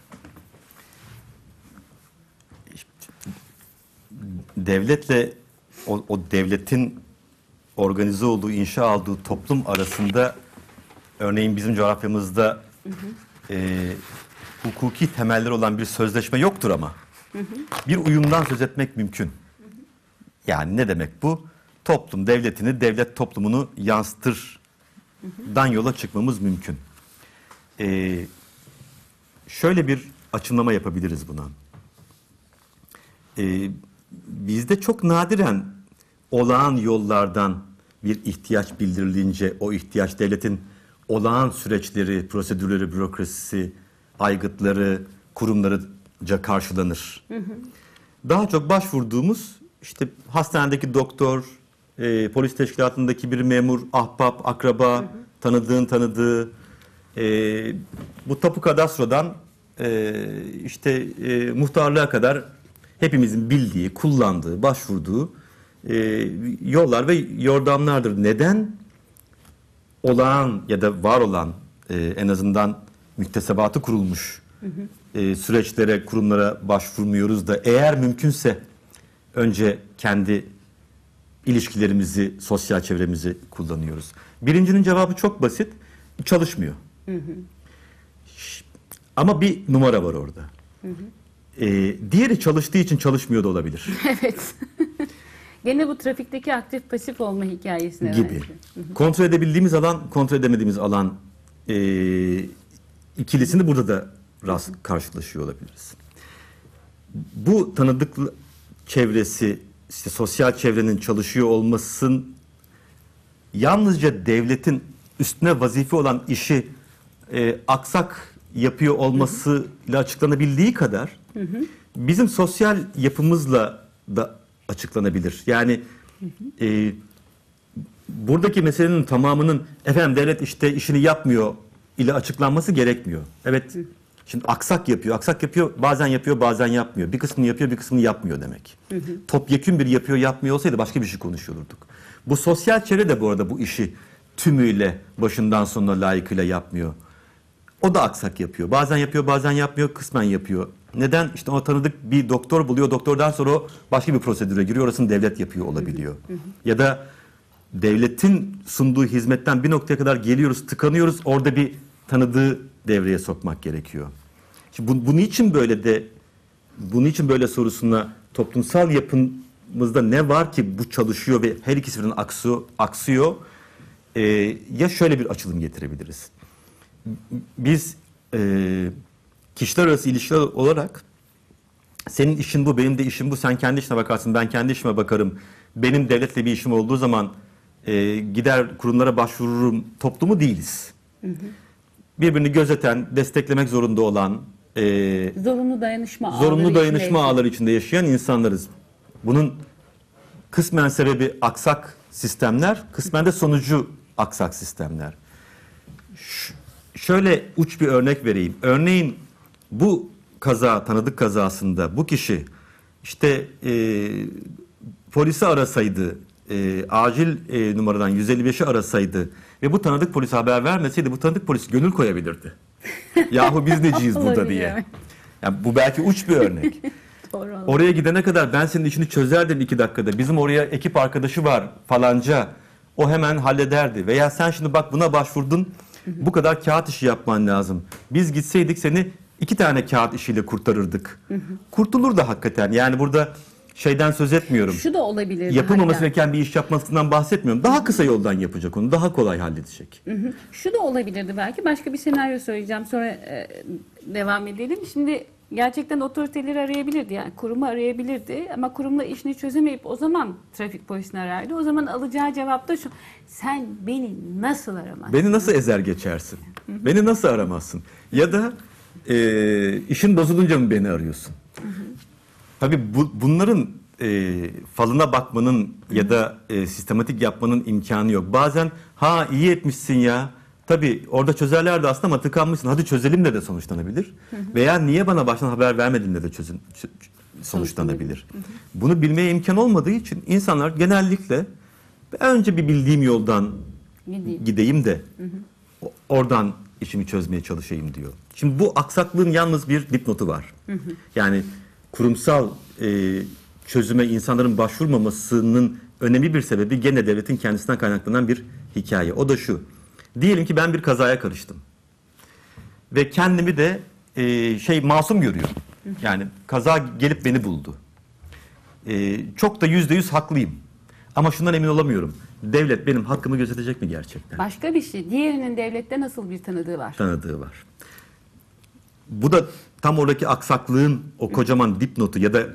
Devletle o, o devletin organize olduğu, inşa olduğu toplum arasında örneğin bizim coğrafyamızda e, hukuki temeller olan bir sözleşme yoktur ama bir uyumdan söz etmek mümkün. Yani ne demek bu? Toplum devletini, devlet toplumunu yansıtırdan yola çıkmamız mümkün. E, şöyle bir açımlama yapabiliriz buna. Ee, bizde çok nadiren olağan yollardan bir ihtiyaç bildirilince o ihtiyaç devletin olağan süreçleri, prosedürleri, bürokrasisi, aygıtları, kurumlarıca karşılanır. Daha çok başvurduğumuz işte hastanedeki doktor, e, polis teşkilatındaki bir memur, ahbap, akraba, tanıdığın tanıdığı, e, bu tapu kadastrodan e, işte e, muhtarlığa kadar hepimizin bildiği, kullandığı, başvurduğu e, yollar ve yordamlardır. Neden? Olağan ya da var olan e, en azından müktesebatı kurulmuş e, süreçlere, kurumlara başvurmuyoruz da eğer mümkünse önce kendi ilişkilerimizi, sosyal çevremizi kullanıyoruz. Birincinin cevabı çok basit. Çalışmıyor. Ş- Ama bir numara var orada. Ee, diğeri çalıştığı için çalışmıyor da olabilir evet. Gene bu trafikteki aktif pasif olma hikayesine gibi. benziyor. Kontrol edebildiğimiz alan, kontrol edemediğimiz alan e, ikilisini burada da rast karşılaşıyor olabiliriz. Bu tanıdık çevresi, işte sosyal çevrenin çalışıyor olmasın yalnızca devletin üstüne vazife olan işi e, aksak yapıyor olmasıyla açıklanabildiği kadar bizim sosyal yapımızla da açıklanabilir. Yani e, buradaki meselenin tamamının efendim devlet işte işini yapmıyor ile açıklanması gerekmiyor. Evet. Şimdi aksak yapıyor. Aksak yapıyor. Bazen yapıyor, bazen yapmıyor. Bir kısmını yapıyor, bir kısmını yapmıyor demek. Topyekün bir yapıyor, yapmıyor olsaydı başka bir şey konuşuyor olurduk. Bu sosyal çevre de bu arada bu işi tümüyle başından sonuna layıkıyla yapmıyor. O da aksak yapıyor. Bazen yapıyor, bazen yapmıyor, kısmen yapıyor. Neden? İşte o tanıdık bir doktor buluyor. Doktordan sonra o başka bir prosedüre giriyor. Orasını devlet yapıyor olabiliyor. Ya da devletin sunduğu hizmetten bir noktaya kadar geliyoruz, tıkanıyoruz. Orada bir tanıdığı devreye sokmak gerekiyor. Şimdi bu, bunun için böyle de bunun için böyle sorusuna toplumsal yapımızda ne var ki bu çalışıyor ve her ikisi birden aksıyor, aksıyor. Ee, ya şöyle bir açılım getirebiliriz biz e, kişiler arası ilişkiler olarak senin işin bu, benim de işim bu. Sen kendi işine bakarsın, ben kendi işime bakarım. Benim devletle bir işim olduğu zaman e, gider kurumlara başvururum toplumu değiliz. Birbirini gözeten, desteklemek zorunda olan, e, Zorunlu dayanışma zorunlu içinde dayanışma yaşıyor. ağları içinde yaşayan insanlarız. Bunun kısmen sebebi aksak sistemler, kısmen de sonucu aksak sistemler. Ş- şöyle uç bir örnek vereyim. Örneğin bu kaza, tanıdık kazasında bu kişi işte e, polisi arasaydı, e, acil e, numaradan 155'i arasaydı ve bu tanıdık polise haber vermeseydi bu tanıdık polis gönül koyabilirdi. Yahu biz neciyiz burada diye. Yani bu belki uç bir örnek. Doğru. Oraya gidene kadar ben senin işini çözerdim iki dakikada. Bizim oraya ekip arkadaşı var falanca. O hemen hallederdi. Veya sen şimdi bak buna başvurdun. Bu kadar kağıt işi yapman lazım. Biz gitseydik seni iki tane kağıt işiyle kurtarırdık. Kurtulur da hakikaten. Yani burada şeyden söz etmiyorum. Şu da olabilir. Yapılmaması gereken bir iş yapmasından bahsetmiyorum. Daha kısa yoldan yapacak onu. Daha kolay halledecek. Şu da olabilirdi belki. Başka bir senaryo söyleyeceğim. Sonra e, devam edelim. Şimdi gerçekten otoriteleri arayabilirdi. Yani kurumu arayabilirdi. Ama kurumla işini çözemeyip o zaman trafik polisini arardı. O zaman alacağı cevap da şu. Sen beni nasıl aramazsın? Beni nasıl ezer geçersin? Beni nasıl aramazsın? Ya da e, işin bozulunca mı beni arıyorsun? Tabii bu, bunların e, falına bakmanın ya da e, sistematik yapmanın imkanı yok. Bazen ha iyi etmişsin ya. Tabii orada çözerlerdi aslında ama tıkanmışsın. Hadi çözelim de de sonuçlanabilir. Veya niye bana baştan haber vermedin de de çözün, sonuçlanabilir. Bunu bilmeye imkan olmadığı için insanlar genellikle önce bir bildiğim yoldan Gideyim. gideyim de oradan işimi çözmeye çalışayım diyor. Şimdi bu aksaklığın yalnız bir dipnotu var. Yani kurumsal e, çözüme insanların başvurmamasının önemli bir sebebi gene devletin kendisinden kaynaklanan bir hikaye. O da şu. Diyelim ki ben bir kazaya karıştım. Ve kendimi de e, şey masum görüyorum. Yani kaza gelip beni buldu. E, çok da yüzde yüz haklıyım. Ama şundan emin olamıyorum. Devlet benim hakkımı gözetecek mi gerçekten? Başka bir şey. Diğerinin devlette nasıl bir tanıdığı var? Tanıdığı var. Bu da tam oradaki aksaklığın o kocaman dipnotu ya da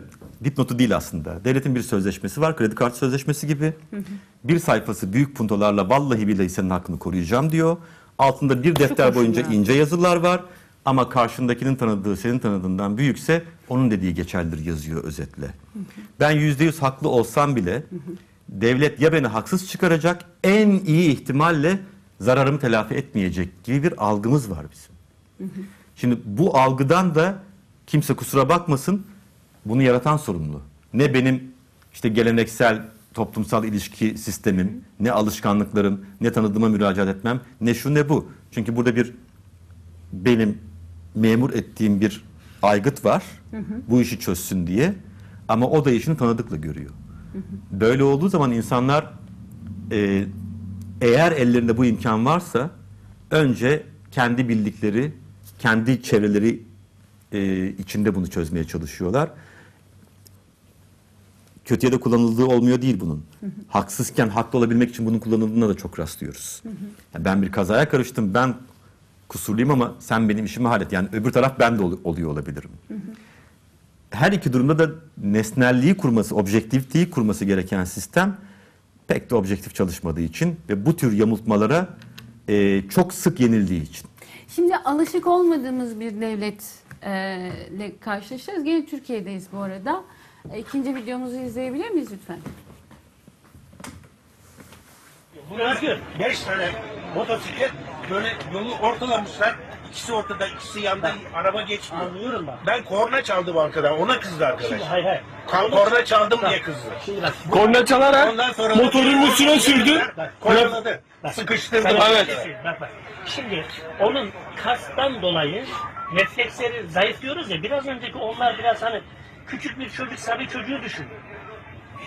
dipnotu değil aslında. Devletin bir sözleşmesi var. Kredi kartı sözleşmesi gibi. Bir sayfası büyük puntolarla vallahi billahi senin hakkını koruyacağım diyor. Altında bir defter hoşuma boyunca gitti. ince yazılar var. Ama karşındakinin tanıdığı senin tanıdığından büyükse onun dediği geçerlidir yazıyor özetle. Ben yüzde yüz haklı olsam bile devlet ya beni haksız çıkaracak en iyi ihtimalle zararımı telafi etmeyecek gibi bir algımız var bizim. Şimdi bu algıdan da kimse kusura bakmasın bunu yaratan sorumlu. Ne benim işte geleneksel toplumsal ilişki sistemim, ne alışkanlıklarım, ne tanıdığıma müracaat etmem, ne şu ne bu. Çünkü burada bir benim memur ettiğim bir aygıt var. Bu işi çözsün diye. Ama o da işini tanıdıkla görüyor. Böyle olduğu zaman insanlar e, eğer ellerinde bu imkan varsa önce kendi bildikleri, kendi çevreleri e, içinde bunu çözmeye çalışıyorlar. Kötüye de kullanıldığı olmuyor değil bunun. Haksızken haklı olabilmek için bunun kullanıldığına da çok rastlıyoruz. Yani ben bir kazaya karıştım, ben kusurluyum ama sen benim işimi hallet. Yani öbür taraf ben de ol- oluyor olabilirim. Her iki durumda da nesnelliği kurması, objektifliği kurması gereken sistem pek de objektif çalışmadığı için ve bu tür yamultmalara e, çok sık yenildiği için. Şimdi alışık olmadığımız bir devletle karşılaşacağız. Gene Türkiye'deyiz bu arada. E, İkinci videomuzu izleyebilir miyiz lütfen? Bırakın. Beş tane motosiklet böyle yolu ortalamışlar. İkisi ortada, ikisi yanda. Araba geçmiyor. Anlıyorum bak. Ben korna çaldım arkadan. Ona kızdı arkadaş. Şimdi hayır hayır. Kan korna çaldım diye kızdı. Şimdi bak. Korna çalarak Ondan sonra motorun üstüne sürdü. Koyaladı. Bak. Sıkıştırdı. Bak, Evet. Bak bak. Şimdi onun kastan dolayı refleksleri zayıf diyoruz ya biraz önceki onlar biraz hani küçük bir çocuk sabi çocuğu düşün.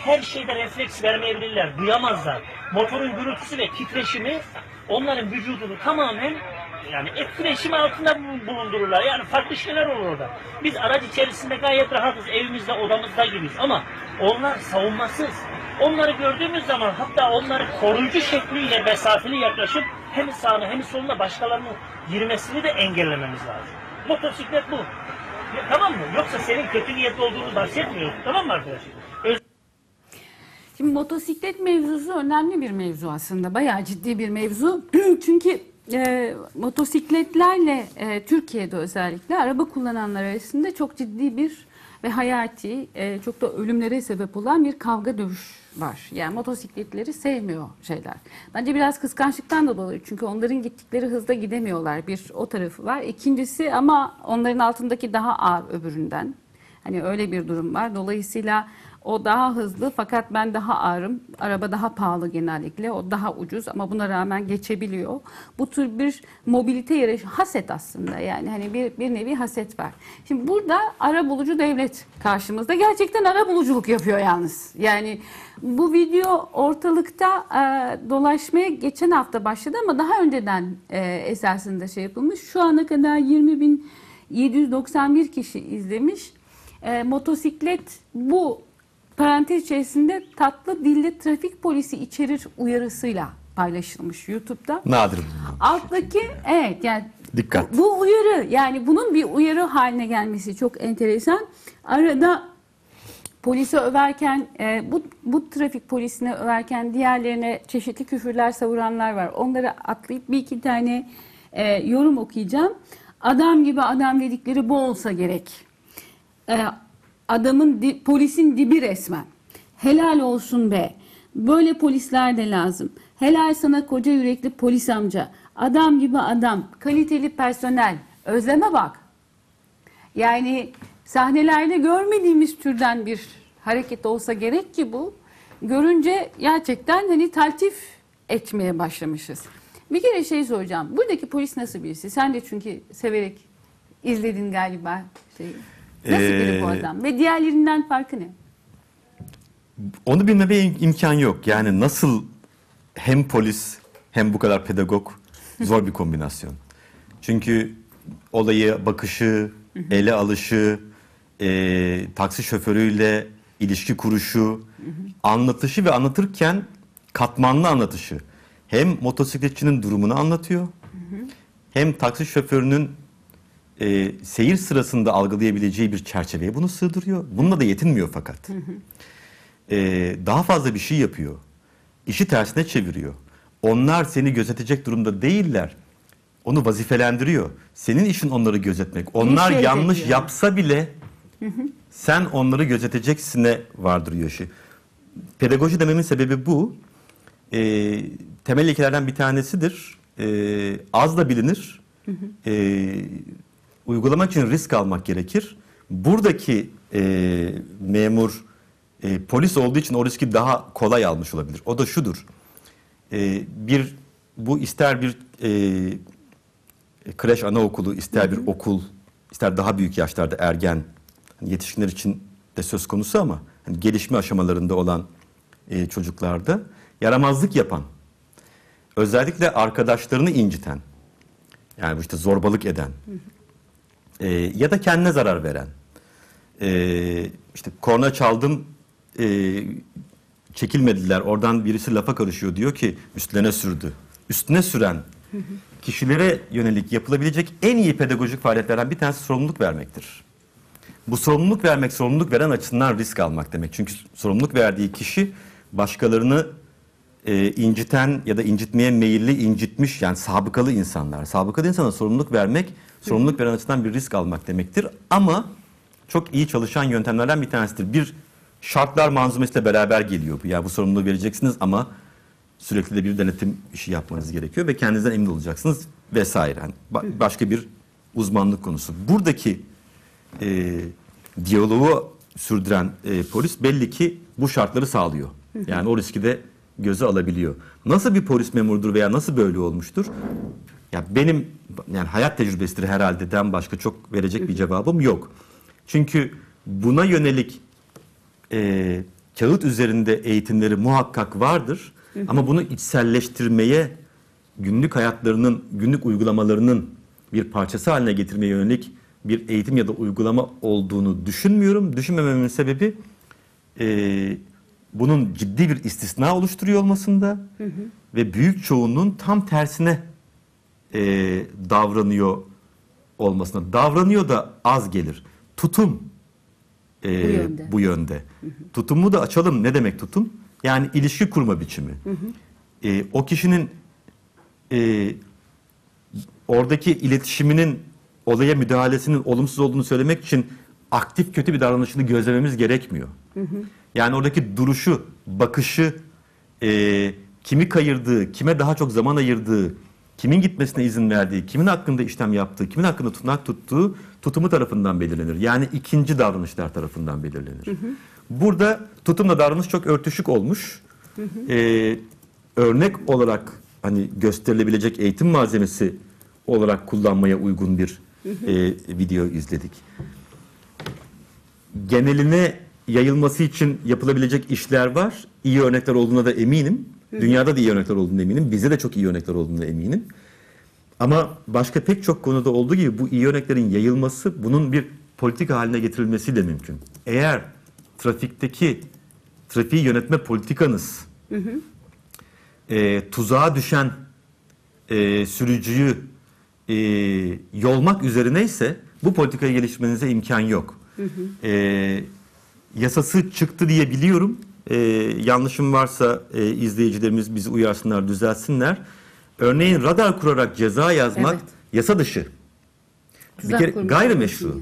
Her şeyde refleks vermeyebilirler, duyamazlar. Motorun gürültüsü ve titreşimi onların vücudunu tamamen yani etkileşim altında bu- bulundururlar. Yani farklı şeyler olur orada. Biz araç içerisinde gayet rahatız. Evimizde, odamızda gibiyiz. Ama onlar savunmasız. Onları gördüğümüz zaman hatta onları koruyucu şekliyle mesafeli yaklaşıp hem sağına hem soluna başkalarının girmesini de engellememiz lazım. Motosiklet bu. Tamam mı? Yoksa senin kötü niyetli olduğunu bahsetmiyorum. Tamam mı arkadaşlar? Öz- Şimdi motosiklet mevzusu önemli bir mevzu aslında. Bayağı ciddi bir mevzu. Çünkü e, motosikletlerle e, Türkiye'de özellikle araba kullananlar arasında çok ciddi bir ve hayati, e, çok da ölümlere sebep olan bir kavga dövüş var. Yani motosikletleri sevmiyor şeyler. Bence biraz kıskançlıktan da dolayı. Çünkü onların gittikleri hızda gidemiyorlar. Bir o tarafı var. İkincisi ama onların altındaki daha ağır öbüründen. Hani öyle bir durum var. Dolayısıyla o daha hızlı fakat ben daha ağırım. Araba daha pahalı genellikle. O daha ucuz ama buna rağmen geçebiliyor. Bu tür bir mobilite yarışı haset aslında. Yani hani bir, bir nevi haset var. Şimdi burada ara bulucu devlet karşımızda. Gerçekten ara buluculuk yapıyor yalnız. Yani bu video ortalıkta e, dolaşmaya geçen hafta başladı ama daha önceden e, esasında şey yapılmış. Şu ana kadar 20.791 kişi izlemiş. E, motosiklet bu parantez içerisinde tatlı dilli trafik polisi içerir uyarısıyla paylaşılmış YouTube'da. Nadir. Alttaki evet yani Dikkat. bu uyarı yani bunun bir uyarı haline gelmesi çok enteresan. Arada polisi överken e, bu, bu trafik polisini överken diğerlerine çeşitli küfürler savuranlar var. Onları atlayıp bir iki tane e, yorum okuyacağım. Adam gibi adam dedikleri bu olsa gerek. E, adamın di- polisin dibi resmen. Helal olsun be. Böyle polisler de lazım. Helal sana koca yürekli polis amca. Adam gibi adam. Kaliteli personel. Özleme bak. Yani sahnelerde görmediğimiz türden bir hareket olsa gerek ki bu. Görünce gerçekten hani taltif etmeye başlamışız. Bir kere şey soracağım. Buradaki polis nasıl birisi? Sen de çünkü severek izledin galiba şeyi. Nasıl biri bu Ee, adam? Ve diğerlerinden farkı ne? Onu bilmeme im- imkan yok. Yani nasıl hem polis hem bu kadar pedagog zor bir kombinasyon. Çünkü olayı bakışı, ele alışı, e, taksi şoförüyle ilişki kuruşu, anlatışı ve anlatırken katmanlı anlatışı. Hem motosikletçinin durumunu anlatıyor, hem taksi şoförünün e, seyir sırasında algılayabileceği bir çerçeveye bunu sığdırıyor. Bununla da yetinmiyor fakat. E, daha fazla bir şey yapıyor. İşi tersine çeviriyor. Onlar seni gözetecek durumda değiller. Onu vazifelendiriyor. Senin işin onları gözetmek. Onlar şey yanlış ediyor. yapsa bile sen onları gözeteceksine vardırıyor işi. Pedagoji dememin sebebi bu. E, temel ilkelerden bir tanesidir. E, az da bilinir. E, uygulamak için risk almak gerekir. Buradaki e, memur e, polis olduğu için o riski daha kolay almış olabilir. O da şudur. E, bir bu ister bir e, kreş anaokulu, ister bir okul, ister daha büyük yaşlarda ergen, hani yetişkinler için de söz konusu ama hani gelişme aşamalarında olan e, çocuklarda yaramazlık yapan, özellikle arkadaşlarını inciten, yani işte zorbalık eden e, ya da kendine zarar veren, e, işte korna çaldım e, çekilmediler oradan birisi lafa karışıyor diyor ki üstlerine sürdü. Üstüne süren kişilere yönelik yapılabilecek en iyi pedagojik faaliyetlerden bir tanesi sorumluluk vermektir. Bu sorumluluk vermek, sorumluluk veren açısından risk almak demek. Çünkü sorumluluk verdiği kişi başkalarını e, inciten ya da incitmeye meyilli, incitmiş yani sabıkalı insanlar. Sabıkalı insana sorumluluk vermek, sorumluluk veren açıdan bir risk almak demektir. Ama çok iyi çalışan yöntemlerden bir tanesidir. Bir şartlar manzumesiyle beraber geliyor bu. Yani bu sorumluluğu vereceksiniz ama sürekli de bir denetim işi yapmanız gerekiyor ve kendinizden emin olacaksınız vesaire. Yani ba- başka bir uzmanlık konusu. Buradaki e, diyaloğu sürdüren e, polis belli ki bu şartları sağlıyor. Yani o riski de göze alabiliyor. Nasıl bir polis memurudur veya nasıl böyle olmuştur? Ya benim yani hayat tecrübesidir herhalde den başka çok verecek bir cevabım yok. Çünkü buna yönelik e, kağıt üzerinde eğitimleri muhakkak vardır. Ama bunu içselleştirmeye, günlük hayatlarının, günlük uygulamalarının bir parçası haline getirmeye yönelik bir eğitim ya da uygulama olduğunu düşünmüyorum. Düşünmememin sebebi e, bunun ciddi bir istisna oluşturuyor olmasında ve büyük çoğunluğun tam tersine e, davranıyor olmasına. Davranıyor da az gelir. Tutum e, Bu yönde. bu yönde. Tutumu da açalım. Ne demek tutum? Yani ilişki kurma biçimi. E, o kişinin e, oradaki iletişiminin olaya müdahalesinin olumsuz olduğunu söylemek için aktif kötü bir davranışını gözlememiz gerekmiyor. Yani oradaki duruşu, bakışı, e, kimi kayırdığı, kime daha çok zaman ayırdığı, kimin gitmesine izin verdiği, kimin hakkında işlem yaptığı, kimin hakkında tutunak tuttuğu tutumu tarafından belirlenir. Yani ikinci davranışlar tarafından belirlenir. Burada tutumla davranış çok örtüşük olmuş. E, örnek olarak hani gösterilebilecek eğitim malzemesi olarak kullanmaya uygun bir e, video izledik. Geneline yayılması için yapılabilecek işler var. İyi örnekler olduğuna da eminim. Dünyada da iyi örnekler olduğuna eminim. Bizde de çok iyi örnekler olduğuna eminim. Ama başka pek çok konuda olduğu gibi bu iyi örneklerin yayılması bunun bir politika haline getirilmesiyle mümkün. Eğer trafikteki trafiği yönetme politikanız e, tuzağa düşen e, sürücüyü e, yolmak üzerineyse bu politikayı geliştirmenize imkan yok. E, yasası çıktı diye biliyorum. E, yanlışım varsa e, izleyicilerimiz bizi uyarsınlar, düzelsinler. Örneğin radar kurarak ceza yazmak Evet. yasa dışı. Tuzak bir kere gayrimeşru.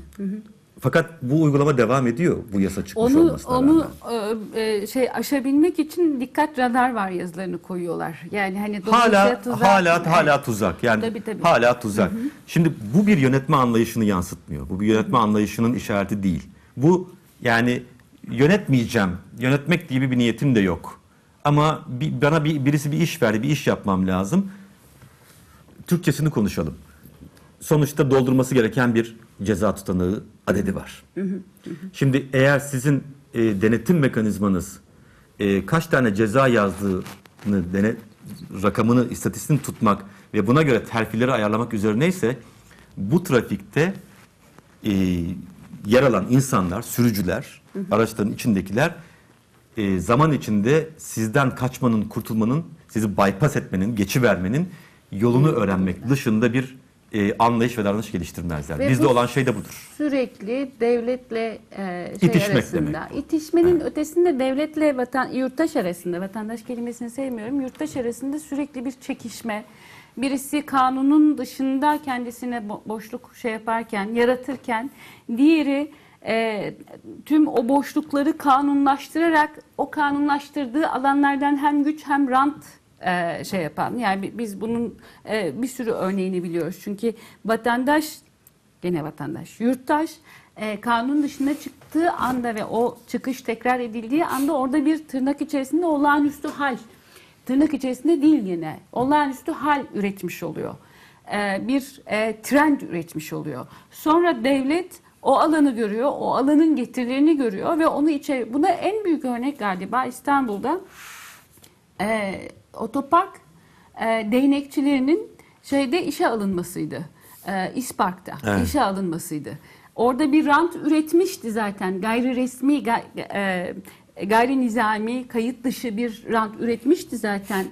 Fakat bu uygulama devam ediyor bu yasa çıkmış Onu olmasına onu rağmen. e, e, şey aşabilmek için dikkat radar var yazılarını koyuyorlar. Yani hani hala tuzak- hala hala tuzak. Yani Tabii, tabii. hala tuzak. Şimdi bu bir yönetme anlayışını yansıtmıyor. Bu bir yönetme anlayışının işareti değil. Bu yani yönetmeyeceğim. Yönetmek gibi bir niyetim de yok. Ama bir, bana bir, birisi bir iş verdi, bir iş yapmam lazım. Türkçesini konuşalım. Sonuçta doldurması gereken bir ceza tutanağı adedi var. Şimdi eğer sizin e, denetim mekanizmanız e, kaç tane ceza yazdığını dene, rakamını, istatistiğini tutmak ve buna göre terfileri ayarlamak üzerineyse bu trafikte e, yer alan insanlar, sürücüler, araçların içindekiler e, zaman içinde sizden kaçmanın, kurtulmanın, sizi bypass etmenin, geçivermenin yolunu öğrenmek dışında bir e, anlayış ve davranış geliştirmezler. Ve Bizde bu- olan şey de budur. sürekli devletle e, şey İtişmek arasında. İtişmenin ötesinde devletle vatan yurttaş arasında vatandaş kelimesini sevmiyorum. Yurttaş arasında sürekli bir çekişme. Birisi kanunun dışında kendisine bo- boşluk şey yaparken, yaratırken, diğeri e, tüm o boşlukları kanunlaştırarak o kanunlaştırdığı alanlardan hem güç hem rant e, şey yapan. Yani bi- biz bunun e, bir sürü örneğini biliyoruz. Çünkü vatandaş gene vatandaş, yurttaş e, kanun dışına çıktığı anda ve o çıkış tekrar edildiği anda orada bir tırnak içerisinde olağanüstü hal, tırnak içerisinde değil yine, olağanüstü hal üretmiş oluyor. E, bir e, trend üretmiş oluyor. Sonra devlet o alanı görüyor, o alanın getirilerini görüyor ve onu içeri, buna en büyük örnek galiba İstanbul'da e, otopark e, değnekçilerinin şeyde işe alınmasıydı. E, İspark'ta Evet. işe alınmasıydı. Orada bir rant üretmişti zaten. Gayri resmi, gay- e, gayri nizami, kayıt dışı bir rant üretmişti zaten.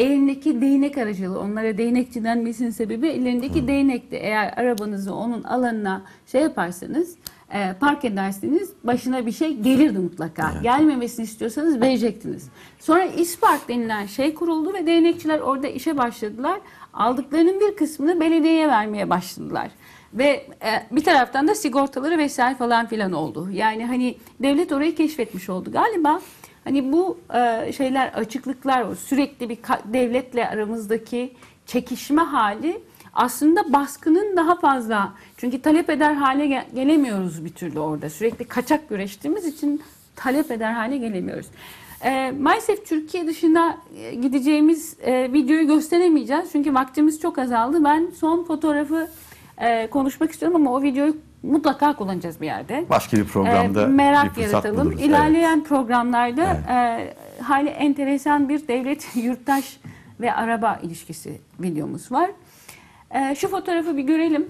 Elindeki değnek aracılığı, onlara değnekçi denmesinin sebebi ellerindeki değnekti. Eğer arabanızı onun alanına şey yaparsanız, e, park ederseniz başına bir şey gelirdi mutlaka. Gelmemesini istiyorsanız verecektiniz. Sonra İspark denilen şey kuruldu ve değnekçiler orada işe başladılar. Aldıklarının bir kısmını belediyeye vermeye başladılar. Ve e, bir taraftan da sigortaları vesaire falan filan oldu. Yani hani devlet orayı keşfetmiş oldu. Galiba hani bu e, şeyler açıklıklar o sürekli bir devletle aramızdaki çekişme hali aslında baskının daha fazla çünkü talep eder hale ge- gelemiyoruz bir türlü orada. Sürekli kaçak güreştiğimiz için talep eder hale gelemiyoruz. E, maalesef Türkiye dışına e, gideceğimiz e, videoyu gösteremeyeceğiz. Çünkü vaktimiz çok azaldı. Ben son fotoğrafı e, konuşmak istiyorum ama o videoyu mutlaka kullanacağız bir yerde. Başka bir programda E, merak bir yaratalım. buluruz. İlerleyen programlarda e, hali enteresan bir devlet, yurttaş ve araba ilişkisi videomuz var. E, şu fotoğrafı bir görelim.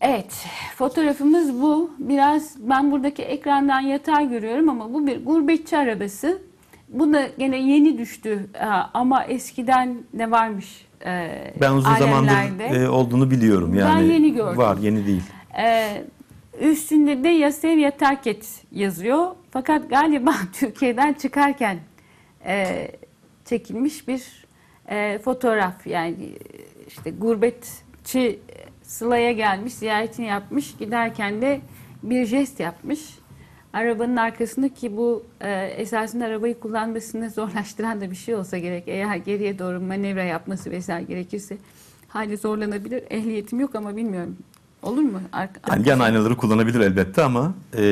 Evet, fotoğrafımız bu. Biraz ben buradaki ekrandan yatay görüyorum ama bu bir gurbetçi arabası. Bu da gene yeni düştü Ee, ama eskiden de varmış e, Ben uzun alemlerde. zamandır e, olduğunu biliyorum. Yani yeni gördüm. Var, yeni değil. Ee, üstünde de ya sev ya terk et yazıyor. Fakat galiba Türkiye'den çıkarken e, çekilmiş bir e, fotoğraf. Yani işte gurbetçi Sıla'ya gelmiş, ziyaretini yapmış. Giderken de bir jest yapmış. Arabanın arkasında ki bu e, esasında arabayı kullanmasını zorlaştıran da bir şey olsa gerek. Eğer geriye doğru manevra yapması vesaire gerekirse hali zorlanabilir. Ehliyetim yok ama bilmiyorum. Olur mu? Arka, Yani yan aynaları kullanabilir elbette ama e,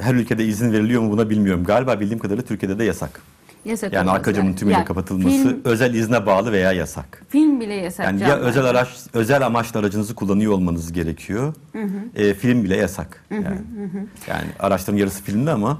her ülkede izin veriliyor mu buna bilmiyorum. Galiba bildiğim kadarıyla Türkiye'de de yasak. Yasak Yani arka camın yani. tümüyle Yani kapatılması Film, özel izne bağlı veya yasak. film bile yasak. Yani ya özel araç, özel amaçlı aracınızı kullanıyor olmanız gerekiyor. E, film bile yasak. Yani, yani araçların yarısı filmde ama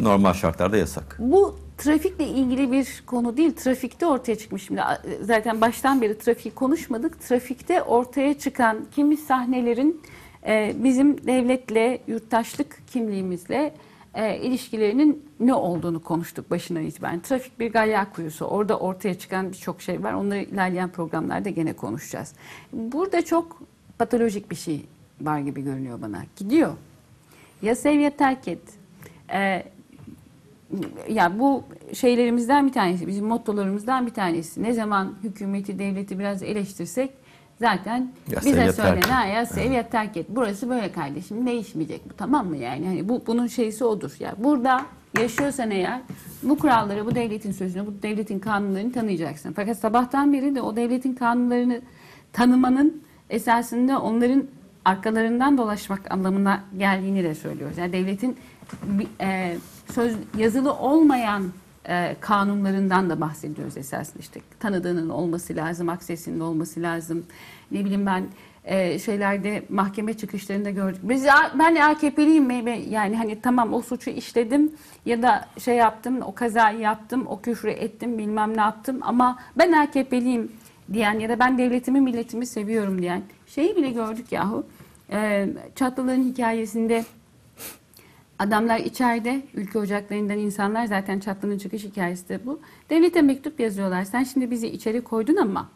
normal şartlarda yasak. Bu trafikle ilgili bir konu değil. Trafikte ortaya çıkmış. Şimdi zaten baştan beri trafiği konuşmadık. Trafikte ortaya çıkan kimi sahnelerin e, bizim devletle, yurttaşlık kimliğimizle e, ilişkilerinin ne olduğunu konuştuk başından itibaren. Trafik bir galya kuyusu. Orada ortaya çıkan birçok şey var. Onları ilerleyen programlarda gene konuşacağız. Burada çok patolojik bir şey var gibi görünüyor bana. Gidiyor. Ya sev ya terk et. E, ya bu şeylerimizden bir tanesi, bizim mottolarımızdan bir tanesi. Ne zaman hükümeti, devleti biraz eleştirsek zaten Ya sev bize söylenen et. ya sev ya terk et. Burası böyle kardeşim değişmeyecek bu tamam mı yani? Hani bu bunun şeysi odur. Ya burada yaşıyorsan eğer bu kuralları, bu devletin sözünü, bu devletin kanunlarını tanıyacaksın. Fakat sabahtan beri de o devletin kanunlarını tanımanın esasında onların arkalarından dolaşmak anlamına geldiğini de söylüyoruz. Yani devletin e, söz yazılı olmayan e, kanunlarından da bahsediyoruz esasında işte tanıdığının olması lazım, aksesinin olması lazım. Ne bileyim ben e, şeylerde mahkeme çıkışlarında gördük. Biz ben AKP'liyim mi? Yani hani tamam o suçu işledim ya da şey yaptım, o kazayı yaptım, o küfrü ettim, bilmem ne yaptım ama ben AKP'liyim diyen ya da ben devletimi, milletimi seviyorum diyen şeyi bile gördük yahu. E, Çatlıların hikayesinde Adamlar içeride, ülke ocaklarından insanlar zaten çatlının çıkış hikayesi de bu. Devlete mektup yazıyorlar. Sen şimdi bizi içeri koydun ama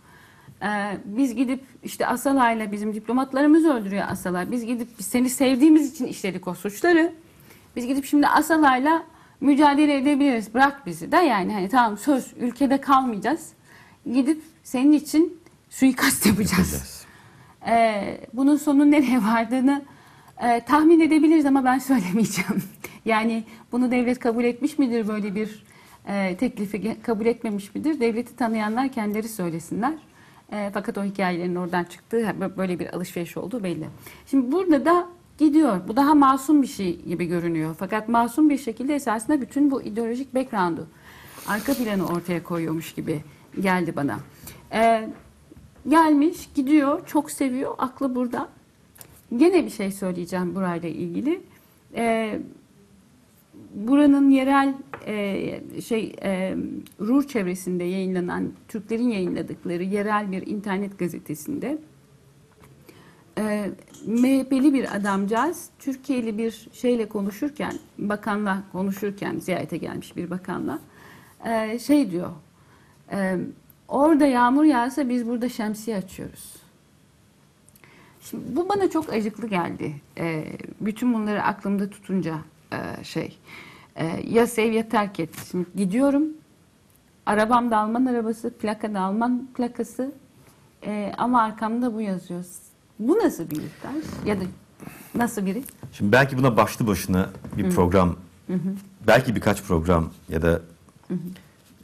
e, biz gidip işte Asala'yla bizim diplomatlarımız öldürüyor Asala. Biz gidip biz seni sevdiğimiz için işledik o suçları. Biz gidip şimdi Asala'yla mücadele edebiliriz. Bırak bizi de yani hani tamam söz ülkede kalmayacağız. Gidip senin için suikast yapacağız. Yapacağız. Ee, bunun sonu nereye vardığını e, tahmin edebiliriz ama ben söylemeyeceğim. yani bunu devlet kabul etmiş midir böyle bir e, teklifi kabul etmemiş midir? Devleti tanıyanlar kendileri söylesinler. E, fakat o hikayelerin oradan çıktığı bö- böyle bir alışveriş olduğu belli. Şimdi burada da gidiyor. Bu daha masum bir şey gibi görünüyor. Fakat masum bir şekilde esasında bütün bu ideolojik background'u arka planı ortaya koyuyormuş gibi geldi bana. E, gelmiş, gidiyor, çok seviyor, aklı burada. Gene bir şey söyleyeceğim burayla ilgili. Ee, buranın yerel e, şey e, Ruhr çevresinde yayınlanan Türklerin yayınladıkları yerel bir internet gazetesinde e, MHP'li bir adamcağız Türkiye'li bir şeyle konuşurken bakanla konuşurken ziyarete gelmiş bir bakanla e, şey diyor e, orada yağmur yağsa biz burada şemsiye açıyoruz. Şimdi bu bana çok acıklı geldi. Ee, bütün bunları aklımda tutunca e, şey e, ya sev ya terk et. Şimdi gidiyorum. Arabam da Alman arabası, plaka da Alman plakası. E, ama arkamda bu yazıyor. Bu nasıl bir yurttaş? Ya da nasıl biri? Şimdi belki buna başlı başına bir program, belki birkaç program ya da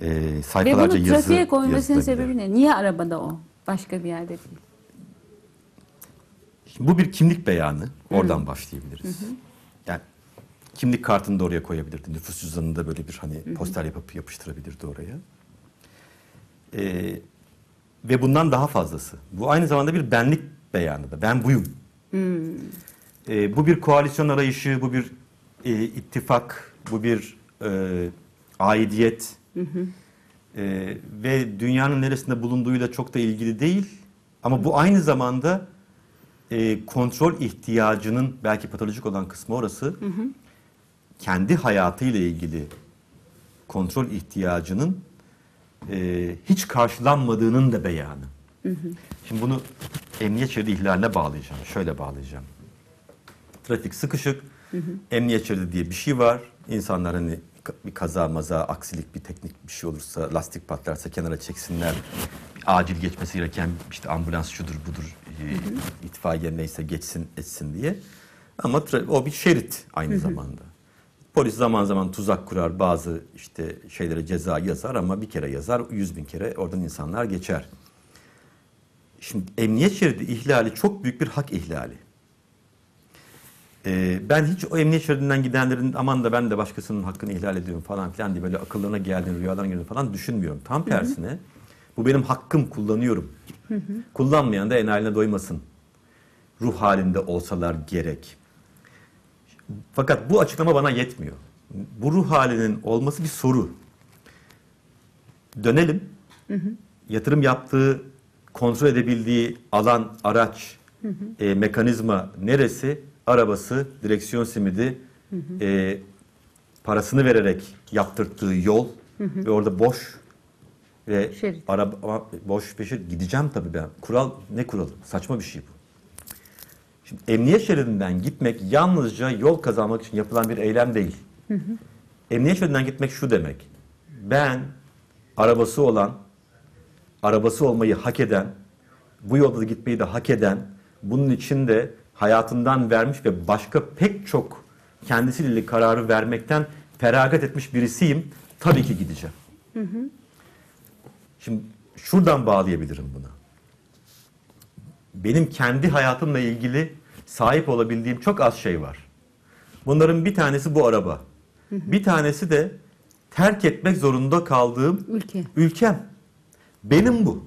e, Ve sayfalarca bunu yazı trafiğe koymasının yazılabilir. sebebi ne? Niye arabada o? Başka bir yerde değil. Şimdi bu bir kimlik beyanı. Oradan başlayabiliriz. Yani kimlik kartını da oraya koyabilirdi. Nüfus cüzdanını da böyle bir hani poster yapıp yapıştırabilirdi oraya. Ee, ve bundan daha fazlası. Bu aynı zamanda bir benlik beyanı da. Ben buyum. Ee, bu bir koalisyon arayışı, bu bir e, ittifak, bu bir e, aidiyet. Ee, ve dünyanın neresinde bulunduğuyla çok da ilgili değil. Ama bu aynı zamanda e, kontrol ihtiyacının belki patolojik olan kısmı orası. Kendi hayatıyla ilgili kontrol ihtiyacının e, hiç karşılanmadığının da beyanı. Şimdi bunu emniyet şeridi ihlaline bağlayacağım. Şöyle bağlayacağım. Trafik sıkışık, emniyet şeridi diye bir şey var. İnsanlar hani bir kaza maza, aksilik, bir teknik bir şey olursa, lastik patlarsa kenara çeksinler. Bir acil geçmesi gereken işte ambulans şudur budur, e, itfaiye neyse geçsin etsin diye. Ama o bir şerit aynı zamanda. Polis zaman zaman tuzak kurar, bazı işte şeylere ceza yazar ama bir kere yazar, yüz bin kere oradan insanlar geçer. Şimdi emniyet şeridi ihlali çok büyük bir hak ihlali. Ee, ben hiç o emniyet şeridinden gidenlerin aman da ben de başkasının hakkını ihlal ediyorum falan filan diye böyle akıllarına geldiğini, rüyalarına geldiğini falan düşünmüyorum. Tam tersine bu benim hakkım kullanıyorum. Kullanmayan da enayiline doymasın. Ruh halinde olsalar gerek. Fakat bu açıklama bana yetmiyor. Bu ruh halinin olması bir soru. Dönelim. Yatırım yaptığı, kontrol edebildiği alan, araç, e, mekanizma neresi? Arabası, direksiyon simidi, e, parasını vererek yaptırttığı yol ve orada boş ve Şerit. araba boş peşir gideceğim tabii ben. Kural ne kuralı? Saçma bir şey bu. Şimdi emniyet şeridinden gitmek yalnızca yol kazanmak için yapılan bir eylem değil. Emniyet şeridinden gitmek şu demek. Ben arabası olan, arabası olmayı hak eden, bu yolda da gitmeyi de hak eden, bunun için de hayatından vermiş ve başka pek çok kendisiyle kararı vermekten feragat etmiş birisiyim. Tabii ki gideceğim. Şimdi şuradan bağlayabilirim buna benim kendi hayatımla ilgili sahip olabildiğim çok az şey var. Bunların bir tanesi bu araba. Bir tanesi de terk etmek zorunda kaldığım Ülke. ülkem. Benim bu.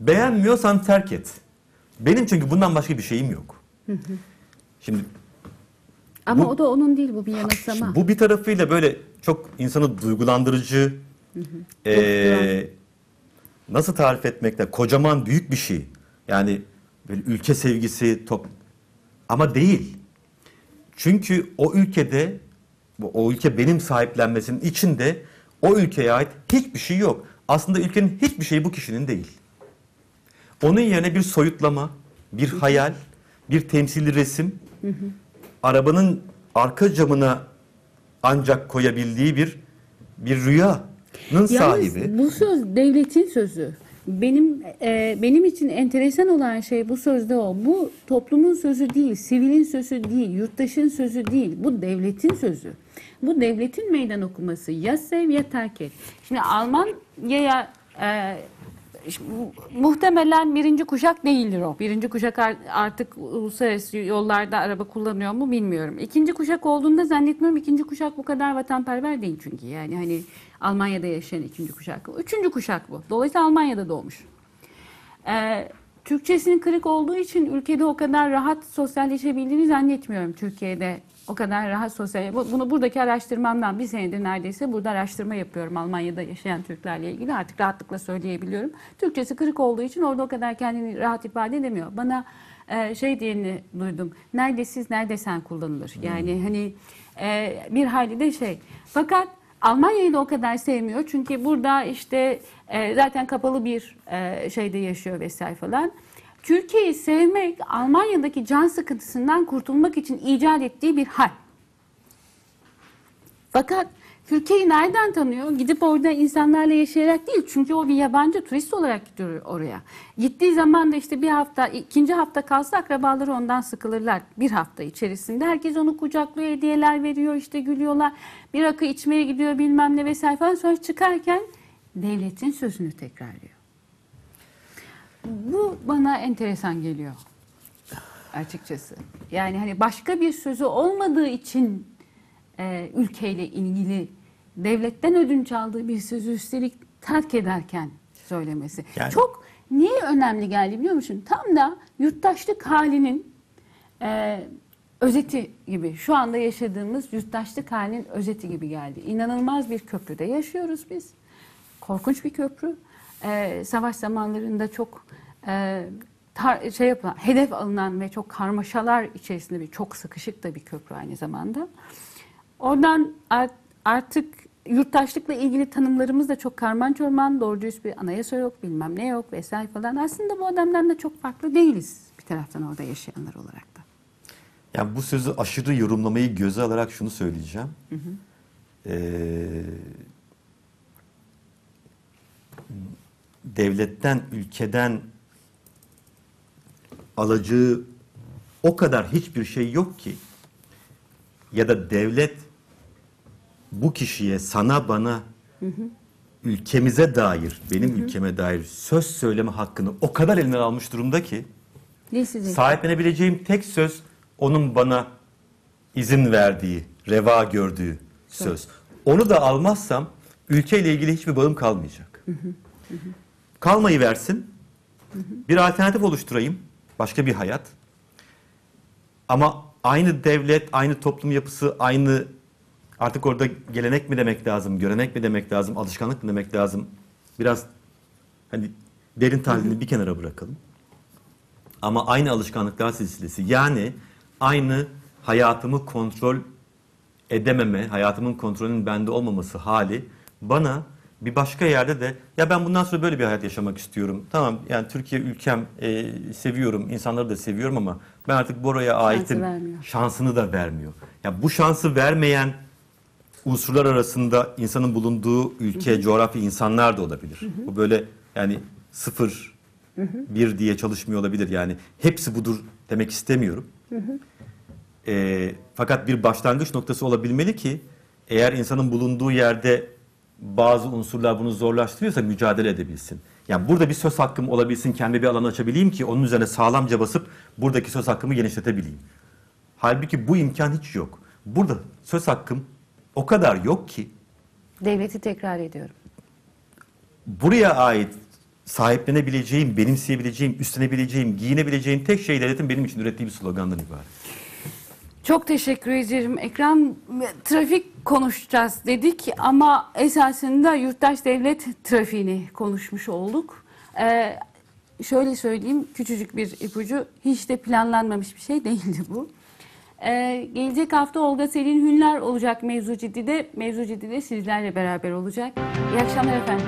Beğenmiyorsan terk et. Benim çünkü bundan başka bir şeyim yok. Şimdi Ama Bu- o da onun değil bu bir yanılsama. Bu bir tarafıyla böyle çok insanı duygulandırıcı, eee, nasıl tarif etmekte kocaman büyük bir şey. Yani böyle ülke sevgisi top ama değil. Çünkü o ülkede o ülke benim sahiplenmesinin içinde o ülkeye ait hiçbir şey yok. Aslında ülkenin hiçbir şeyi bu kişinin değil. Onun yerine bir soyutlama, bir hayal, bir temsili resim, arabanın arka camına ancak koyabildiği bir bir rüyanın sahibi. Yalnız bu söz devletin sözü. Benim e, benim için enteresan olan şey bu sözde o. Bu toplumun sözü değil, sivilin sözü değil, yurttaşın sözü değil. Bu devletin sözü. Bu devletin meydan okuması. Ya sev ya terk et. Şimdi Almanya'ya e, muhtemelen birinci kuşak değildir o. Birinci kuşak ar- artık uluslararası yollarda araba kullanıyor mu bilmiyorum. İkinci kuşak olduğunda zannetmiyorum ikinci kuşak bu kadar vatanperver değil çünkü. Yani hani Almanya'da yaşayan ikinci kuşak. Üçüncü kuşak bu. Dolayısıyla Almanya'da doğmuş. Ee, Türkçesinin kırık olduğu için ülkede o kadar rahat sosyalleşebildiğini zannetmiyorum Türkiye'de. O kadar rahat sosyal. bu- Bunu buradaki araştırmamdan bir senedir neredeyse burada araştırma yapıyorum Almanya'da yaşayan Türklerle ilgili. Artık rahatlıkla söyleyebiliyorum. Türkçesi kırık olduğu için orada o kadar kendini rahat ifade edemiyor. Bana e, şey diyeni duydum. Nerede siz, nerede sen kullanılır. Yani hani e, bir hali de şey. Fakat Almanya'yı da o kadar sevmiyor. Çünkü burada işte e, zaten kapalı bir e, şeyde yaşıyor vesaire falan. Türkiye'yi sevmek Almanya'daki can sıkıntısından kurtulmak için icat ettiği bir hal. Fakat Türkiye'yi nereden tanıyor? Gidip orada insanlarla yaşayarak değil. Çünkü o bir yabancı turist olarak gidiyor oraya. Gittiği zaman da işte bir hafta, ikinci hafta kalsa akrabaları ondan sıkılırlar. Bir hafta içerisinde. Herkes onu kucaklıyor, hediyeler veriyor, işte gülüyorlar. Bir rakı içmeye gidiyor bilmem ne vesaire falan. Sonra çıkarken devletin sözünü tekrarlıyor. Bu bana enteresan geliyor açıkçası. Yani hani başka bir sözü olmadığı için e, ülkeyle ilgili devletten ödünç aldığı bir sözü üstelik terk ederken söylemesi. Yani- Çok niye önemli geldi biliyor musun? Tam da yurttaşlık halinin e, özeti gibi. Şu anda yaşadığımız yurttaşlık halinin özeti gibi geldi. İnanılmaz bir köprüde yaşıyoruz biz. Korkunç bir köprü. E, savaş zamanlarında çok e, tar- şey yapılan, hedef alınan ve çok karmaşalar içerisinde bir çok sıkışık da bir köprü aynı zamanda. Oradan art- artık yurttaşlıkla ilgili tanımlarımız da çok karman çorman, doğru dürüst bir anayasa yok, bilmem ne yok vesaire falan. Aslında bu adamdan da çok farklı değiliz bir taraftan orada yaşayanlar olarak da. Yani bu sözü aşırı yorumlamayı göze alarak şunu söyleyeceğim. Ee, devletten, ülkeden alacağı o kadar hiçbir şey yok ki ya da devlet bu kişiye, sana, bana, ülkemize dair, benim ülkeme dair söz söyleme hakkını o kadar elinden almış durumda ki? Sahiplenebileceğim tek söz onun bana izin verdiği, reva gördüğü söz. Onu da almazsam ülkeyle ilgili hiçbir bağım kalmayacak. Kalmayı versin. Bir alternatif oluşturayım. Başka bir hayat. Ama aynı devlet, aynı toplum yapısı, aynı artık orada gelenek mi demek lazım, görenek mi demek lazım, alışkanlık mı demek lazım? Biraz hani derin tahlilini bir kenara bırakalım ama aynı alışkanlıklar silsilesi. Yani aynı hayatımı kontrol edememe, hayatımın kontrolünün bende olmaması hali bana bir başka yerde de ya ben bundan sonra böyle bir hayat yaşamak istiyorum. Tamam yani Türkiye ülkem e, seviyorum, insanları da seviyorum ama ben artık buraya aitim şansını da vermiyor. Ya bu şansı vermeyen unsurlar arasında insanın bulunduğu ülke, coğrafya, insanlar da olabilir. Bu böyle yani sıfır, bir diye çalışmıyor olabilir. Yani hepsi budur demek istemiyorum. Ee, fakat bir başlangıç noktası olabilmeli ki eğer insanın bulunduğu yerde bazı unsurlar bunu zorlaştırıyorsa mücadele edebilsin. Yani burada bir söz hakkım olabilsin, kendi bir alan açabileyim ki onun üzerine sağlamca basıp buradaki söz hakkımı genişletebileyim. Halbuki bu imkan hiç yok. Burada söz hakkım o kadar yok ki Devleti tekrar ediyorum. buraya ait sahiplenebileceğim, benimseyebileceğim, üstlenebileceğim, giyinebileceğim tek şey devletin benim için ürettiği bir slogandan ibaret. Çok teşekkür ederim. Ekrem trafik konuşacağız dedik ama esasında yurttaş devlet trafiğini konuşmuş olduk. Ee, şöyle söyleyeyim küçücük bir ipucu hiç de planlanmamış bir şey değildi bu. Ee, gelecek hafta Olga Selin Hünler olacak Mevzu Ciddi'de. Mevzu Ciddi'de sizlerle beraber olacak. İyi akşamlar efendim.